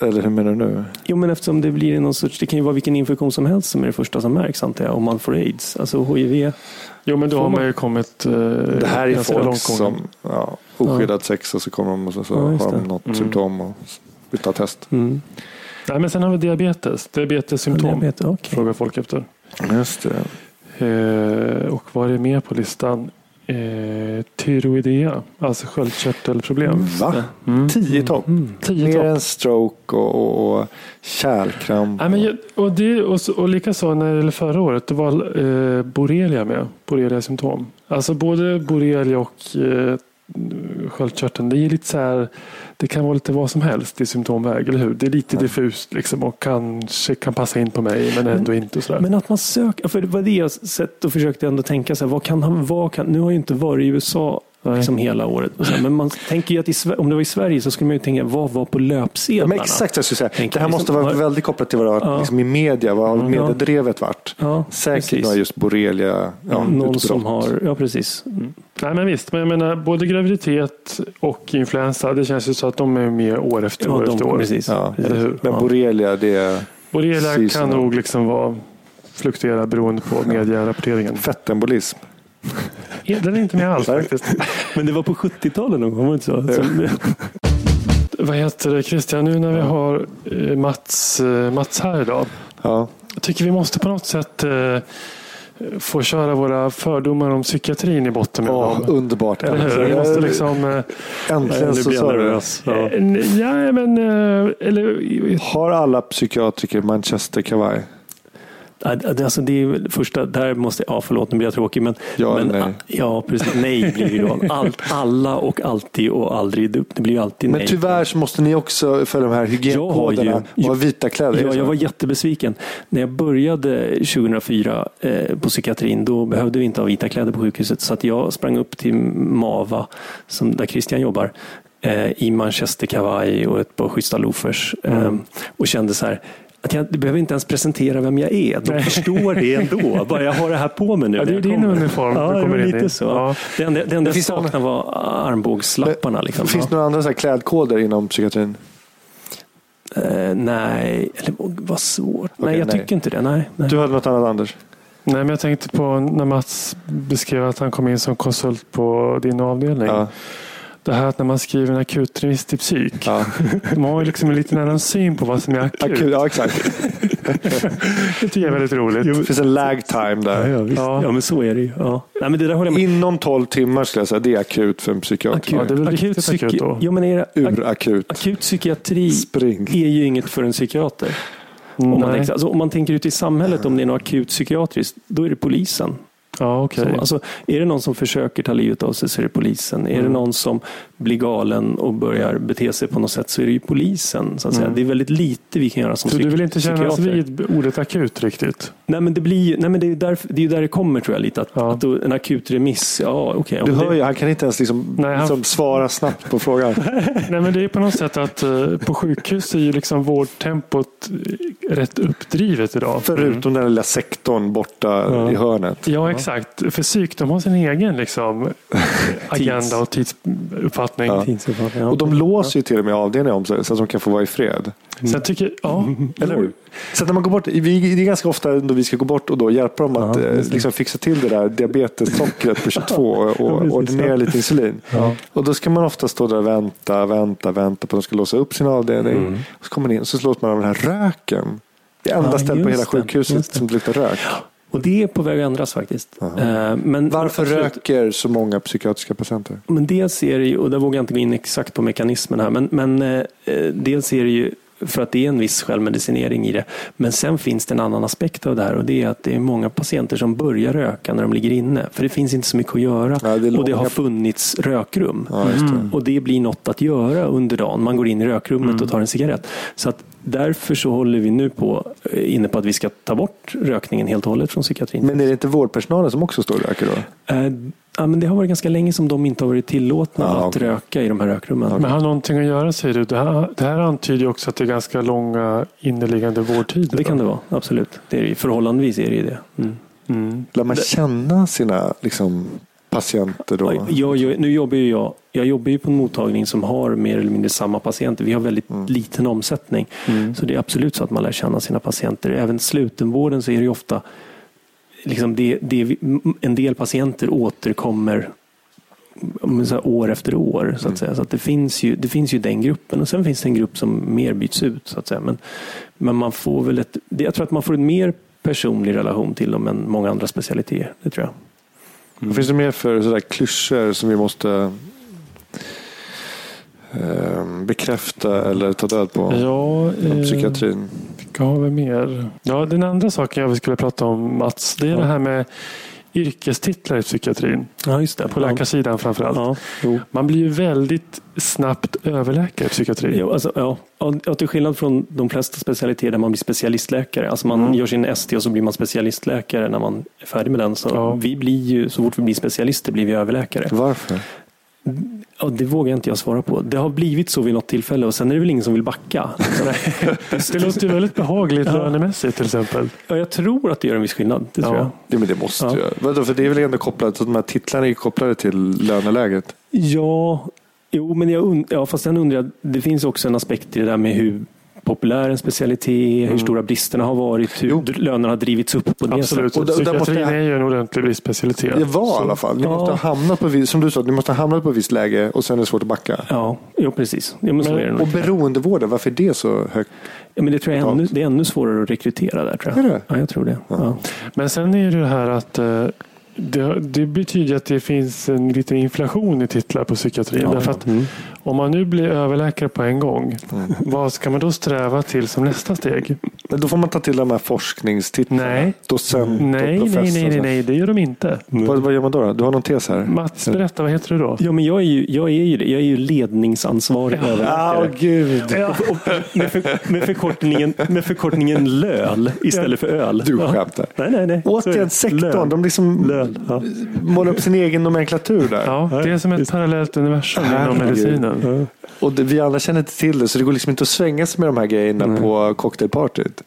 Eller hur menar du nu? Jo, men eftersom det blir någon sorts, det kan ju vara vilken infektion som helst som är det första som märks antar jag, om man får aids. Alltså HIV. Jo, men då har man- ju kommit eh, Det här är folk långt som ja, oskyddat sex och så kommer de och så, så Ja, har de det. något Mm. symptom och vill ta test. Mm. Nej, men sen har vi diabetes. Diabetessymptom. Diabetes, okej. Frågar folk efter. Just det. Eh, och vad är med på listan? Eh, tyroidea, alltså sköldkörtelproblem. Va? Mm. Tio i topp? Tio Mer än stroke och, och, och kärlkramp. Nej, men, och, det, och, och likaså när det gäller förra året, då var eh, borrelia med. Borrelia-symptom. Alltså både borrelia och eh, sköldkörteln. Det är lite så här, det kan vara lite vad som helst i symptomväg, eller hur? Det är lite diffust liksom, och kanske kan passa in på mig, men ändå inte. Och så. Men att man söker, för det var det jag sett och försökte ändå tänka så här, vad kan han, vad kan, nu har jag inte varit i USA liksom hela året. Här, men man tänker ju att i, om det var i Sverige så skulle man ju tänka, vad var på Ja, löpsedlarna? men exakt, jag skulle säga. Tänker Det här liksom, måste vara väldigt kopplat till vad det har varit liksom i media, vad har Mm, mediedrevet varit. Ja, Säkert precis. några just borrelia. Ja, Någon utbrott. som har, ja precis. Nej, men visst, men jag menar både graviditet och influensa, det känns ju så att de är med år efter Ja, år de- efter år. precis. Ja, hur? Men Ja. borrelia, det är Borrelia kan nog liksom vara fluktuera beroende på medierapporteringen. fettembolism. Den är inte med alls faktiskt. Men det var på 70-talet någon gång, var det inte så? Som, Vad heter det Christian, nu när vi har eh, Mats, eh, Mats här idag. Ja. Jag tycker vi måste på något sätt eh, få köra våra fördomar om psykiatrin i botten med Åh, dem. underbart. Eller hur? Vi måste liksom... Eh, Äntligen så sa du. Ja. ja, men... Eh, eller, Har alla psykiatriker Manchester-kavaj? Alltså det är väl första, där måste, ja förlåt nu blir jag tråkig men, Ja men nej? ja precis, nej blir det ju då. Allt, alla och alltid och aldrig, det blir ju alltid Men nej. tyvärr så måste ni också följa de här hygienkoderna ha vita kläder. Ja, jag var jättebesviken. När jag började 2004 eh, på psykiatrin, då behövde vi inte ha vita kläder på sjukhuset. Så att jag sprang upp till Mava, som, där Christian jobbar, eh, i manchesterkavaj och ett par schyssta loafers. Eh, och kände så här, att jag behöver inte ens presentera vem jag är. De förstår det ändå. Bara jag har det här på mig nu. Ja, det är din kommer. uniform ja, du kommer in lite i. så. Ja. Det enda, det enda jag finns saknade var armbågslapparna. Liksom. Finns det några andra så här klädkoder inom psykiatrin? Eh, nej, eller vad svårt. nej, Okej, jag nej. tycker inte det. Nej, nej. Du hade något annat Anders? nej, men jag tänkte på när Mats beskrev att han kom in som konsult på din avdelning. Ja. Det här att när man skriver en akutremiss till psyk. Ja. De har ju liksom en liten annan syn på vad som är akut. Akut, ja, exakt. Det tycker jag är väldigt roligt. Det finns en lag time där. Ja, visst. Ja. Ja. men så är det ju. Ja. Nej, men det där håller jag med Inom 12 timmar skulle jag säga, det är akut för en psykiatriker. Ja, det är väl psyki- akut då. Jo, men är det, ak- Urakut. akut psykiatri Spring. är ju inget för en psykiater. Om man, tänker, alltså, om man tänker ut i samhället, om det är något akut psykiatriskt, då är det polisen. Ja, okej. Som, alltså, är det någon som försöker ta livet av sig så är det polisen. Är det någon som blir galen och börjar bete sig på något sätt så är det ju polisen. Så att säga. Det är väldigt lite vi kan göra som Så du psyk- vill inte kännas psykiater. vid ordet akut riktigt? Nej, men det, blir, nej, men det, är ju där, det är där det kommer tror jag lite. Att, Ja. att då, en akut remiss, ja okej. Du om hör ju, han kan inte ens liksom, Nej, han- liksom svara snabbt på frågan. Nej, men det är på något sätt att eh, på sjukhus är ju liksom vårdtempot eh, rätt uppdrivet idag. Förutom den lilla sektorn borta Ja. i hörnet. Ja, exakt. För psyk, de har sin egen liksom, agenda och tidsuppfattning. Ja. Tidsuppfattning, ja. Och de låser ju till och med avdelningen om sig så att de kan få vara i fred. Så jag tycker, ja, Eller hur? Så att när man går bort, vi, det är ganska ofta då vi ska gå bort och då hjälpa dem att eh, liksom fixa till det där diabetessockret på 22 och, och ordinera ja. lite insulin. Och då ska man ofta stå där och vänta, vänta, vänta på att de ska låsa upp sin avdelning. Och så kommer man in och så slås man av den här röken. Det enda Ja, stället på hela sjukhuset som luktar rök. Och det är på väg att ändras faktiskt. Eh, Men Varför absolut. röker så många psykiatriska patienter? Men dels är det ju, och där vågar jag inte gå in exakt på mekanismen här, men, men eh, eh, dels är det ju för att det är en viss självmedicinering i det. Men sen finns det en annan aspekt av det här och det är att det är många patienter som börjar röka när de ligger inne. För det finns inte så mycket att göra Ja, det och det har funnits rökrum. Ja, det. Och det blir något att göra under dagen. Man går in i rökrummet och tar en cigarett. Så att därför så håller vi nu på eh, inne på att vi ska ta bort rökningen helt och hållet från psykiatrin. Men är det inte vårdpersonalen som också står och röker då? Eh, ja, men det har varit ganska länge som de inte har varit tillåtna Ah, att okej. röka i de här rökrummen. Men har någonting att göra säger du? Det här, det här antyder ju också att det är ganska långa inneliggande vårdtider. Det kan då. det vara, absolut. Det är, förhållandevis är det ju det. Mm. Mm. Lär man känna sina liksom, patienter då? Jag, jag, nu jobbar ju jag, jag jobbar ju på en mottagning som har mer eller mindre samma patienter. Vi har väldigt liten omsättning. Så det är absolut så att man lär känna sina patienter. Även slutenvården så är det ju ofta liksom det, det, en del patienter återkommer mm, här år efter år. Så att säga. Så att det, finns ju, det finns ju den gruppen och sen finns det en grupp som mer byts ut. Så att säga. Men, men man får väl ett, jag tror att man får en mer personlig relation till dem än många andra specialiteter. Det tror jag. Vad finns det mer för sådär klyschor som vi måste eh, bekräfta eller ta död på Ja, inom eh, psykiatrin? Vilka har vi mer? Ja, den andra saken jag skulle prata om Mats, det är det här med yrkestitlar i psykiatrin. Ja, just det. På läkarsidan framförallt. Ja, jo. Man blir ju väldigt snabbt överläkare i psykiatri. Jo, alltså, ja. Och- och till skillnad från de flesta specialiteter där man blir specialistläkare. Alltså man Mm. gör sin ST och så blir man specialistläkare när man är färdig med den. Så, Ja. vi blir ju, så fort vi blir specialister blir vi överläkare. Varför? Ja, det vågar inte jag svara på. Det har blivit så vid något tillfälle och sen är det väl ingen som vill backa. Det låter ju väldigt behagligt Ja. lönemässigt till exempel. Ja, jag tror att det gör en viss skillnad. Det tror Ja. jag. Ja, men det måste Ja. ju. Vadå, för det är väl ändå kopplat, så de här titlarna är kopplade till löneläget. Ja, jo, men jag und- ja, fast sen undrar jag, det finns också en aspekt i det där med hur populär en specialitet är, hur stora bristerna har varit, hur Jo. lönerna har drivits upp på det Absolut. Och där- där måste Psykiatrin jag- är ju en ordentlig bristspecialitet. Det var i Så- alla fall. Ni Ja. måste ha hamnat på, som du sa, ni måste ha hamnat på ett visst läge och sen är det svårt att backa. Ja, jo, precis. Ja, men Men- det. Och beroendevården, varför är det så högt? Ja, men det tror jag är ännu, det är ännu svårare att rekrytera där. Tror jag. Är det? Ja, jag tror det. Ja. Men sen är det ju här att eh, det, det betyder att det finns en liten inflation i titlar på psykiatrin. Ja. Därför att Mm. Om man nu blir överläkare på en gång, Mm. vad ska man då sträva till som nästa steg? Men då får man ta till de här forskningstitlarna. Nej. Docent och Nej, professor. nej, nej, nej, nej, det gör de inte. Vad, vad gör man då, då? Du har någon tes här? Mats, berätta, vad heter du då? Ja, men jag är ju, jag är ju. Jag är ju ledningsansvarig Ah, överläkare. gud. Och- och Med, för, med, förkortningen, med förkortningen LÖL istället för öl. Du Ja. skämtar. Nej, nej, nej. Är Återigen, sektorn. Löl. De liksom Löl. Ja. målar upp sin egen nomenklatur där. Ja, det är som ett parallellt universum inom Herregud. Medicinen. Och det, vi alla känner inte till det, så det går liksom inte att svänga sig med de här grejerna på cocktailpartyt.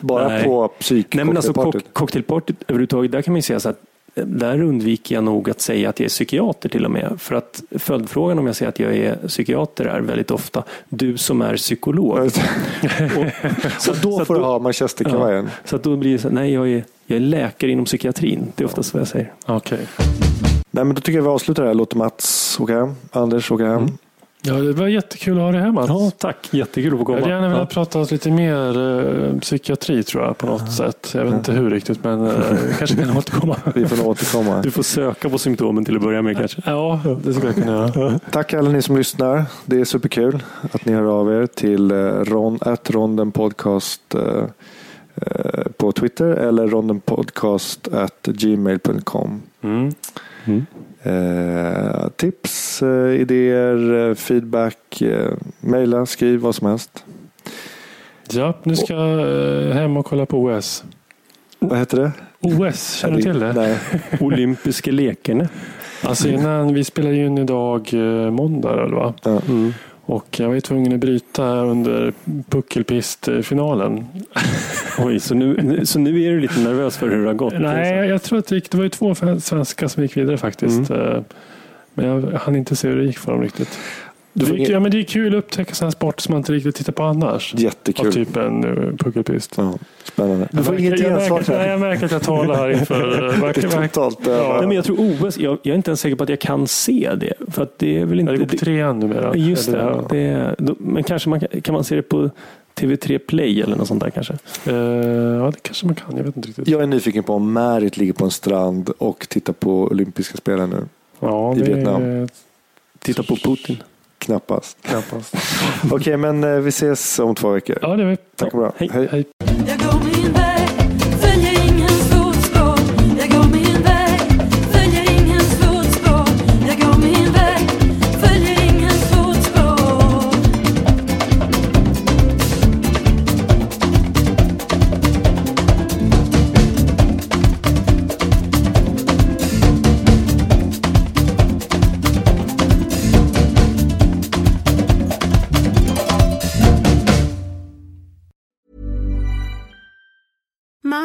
Bara Nej. på psyk Nej, men alltså cocktailpartyt. cock- cocktailpartyt överhuvudtaget, där kan man ju säga så att eh, där undviker jag nog att säga att jag är psykiater till och med. För att följdfrågan om jag säger att jag är psykiater är väldigt ofta du som är psykolog. Och, Så då att får du ha manchesterkavajen. Så att då blir det så nej jag är, jag är läkare inom psykiatrin. Det är oftast vad jag säger. Okej. Nej, men då tycker jag vi avslutar det här. Låter Mats åka hem. Anders åka hem. Ja, det var jättekul att ha dig här Mats. Ja, tack. Jättekul att få Jag komma. hade gärna velat Ja. prata lite mer eh, psykiatri tror jag på något sätt. Jag vet inte hur riktigt men eh, kanske kan återkomma. Vi får återkomma. Du får söka på symptomen till att börja med kanske. Ja, det skulle jag kunna göra. Tack alla ni som lyssnar. Det är superkul att ni hör av er till eh, ron, at ronden podcast eh, eh, på Twitter eller rondenpodcast at gmail.com. Mm. Eh, tips, eh, idéer, eh, feedback, eh, mejla, skriv vad som helst. Ja, nu ska jag eh, hem och kolla på OS. Vad heter det? OS, känner du till det? Nej. Olympiska lekarna. Alltså innan, vi spelar ju in idag eh, måndag eller va? Ja. Och jag var ju tvungen att bryta under puckelpistfinalen. Oj, så nu, så nu är du lite nervös för hur det har gått? Nej, jag tror att det gick, det var ju två svenskar som gick vidare faktiskt. Eh, Men jag hann inte se hur det gick för dem riktigt. Du Det ingen- ja, men det är kul att upptäcka sådana sport som man inte riktigt tittar på annars. Jättekul. Av typ en uh, puckelpist. Ja, spännande. Du Jag får märker- inget gensvar nej, jag märker att jag talar här inför... eh, Det är totalt Ja. Nej, men jag tror OS, jag, jag är inte ens säker på att jag kan se det. För att det är väl inte... Det går på trean numera. Just det. Det är, då, men kanske man kan, kan man se det på TV3 Play eller något sånt där kanske? eh, ja, det kanske man kan. Jag vet inte riktigt. Jag är nyfiken på om Märit ligger på en strand och tittar på olympiska spelen nu. Ja, i det Vietnam. är Titta på Putin. Knappast. knappast. Okej, men eh, vi ses om två veckor. Ja, det vet Tack och bra. Hej. Hej. Hej.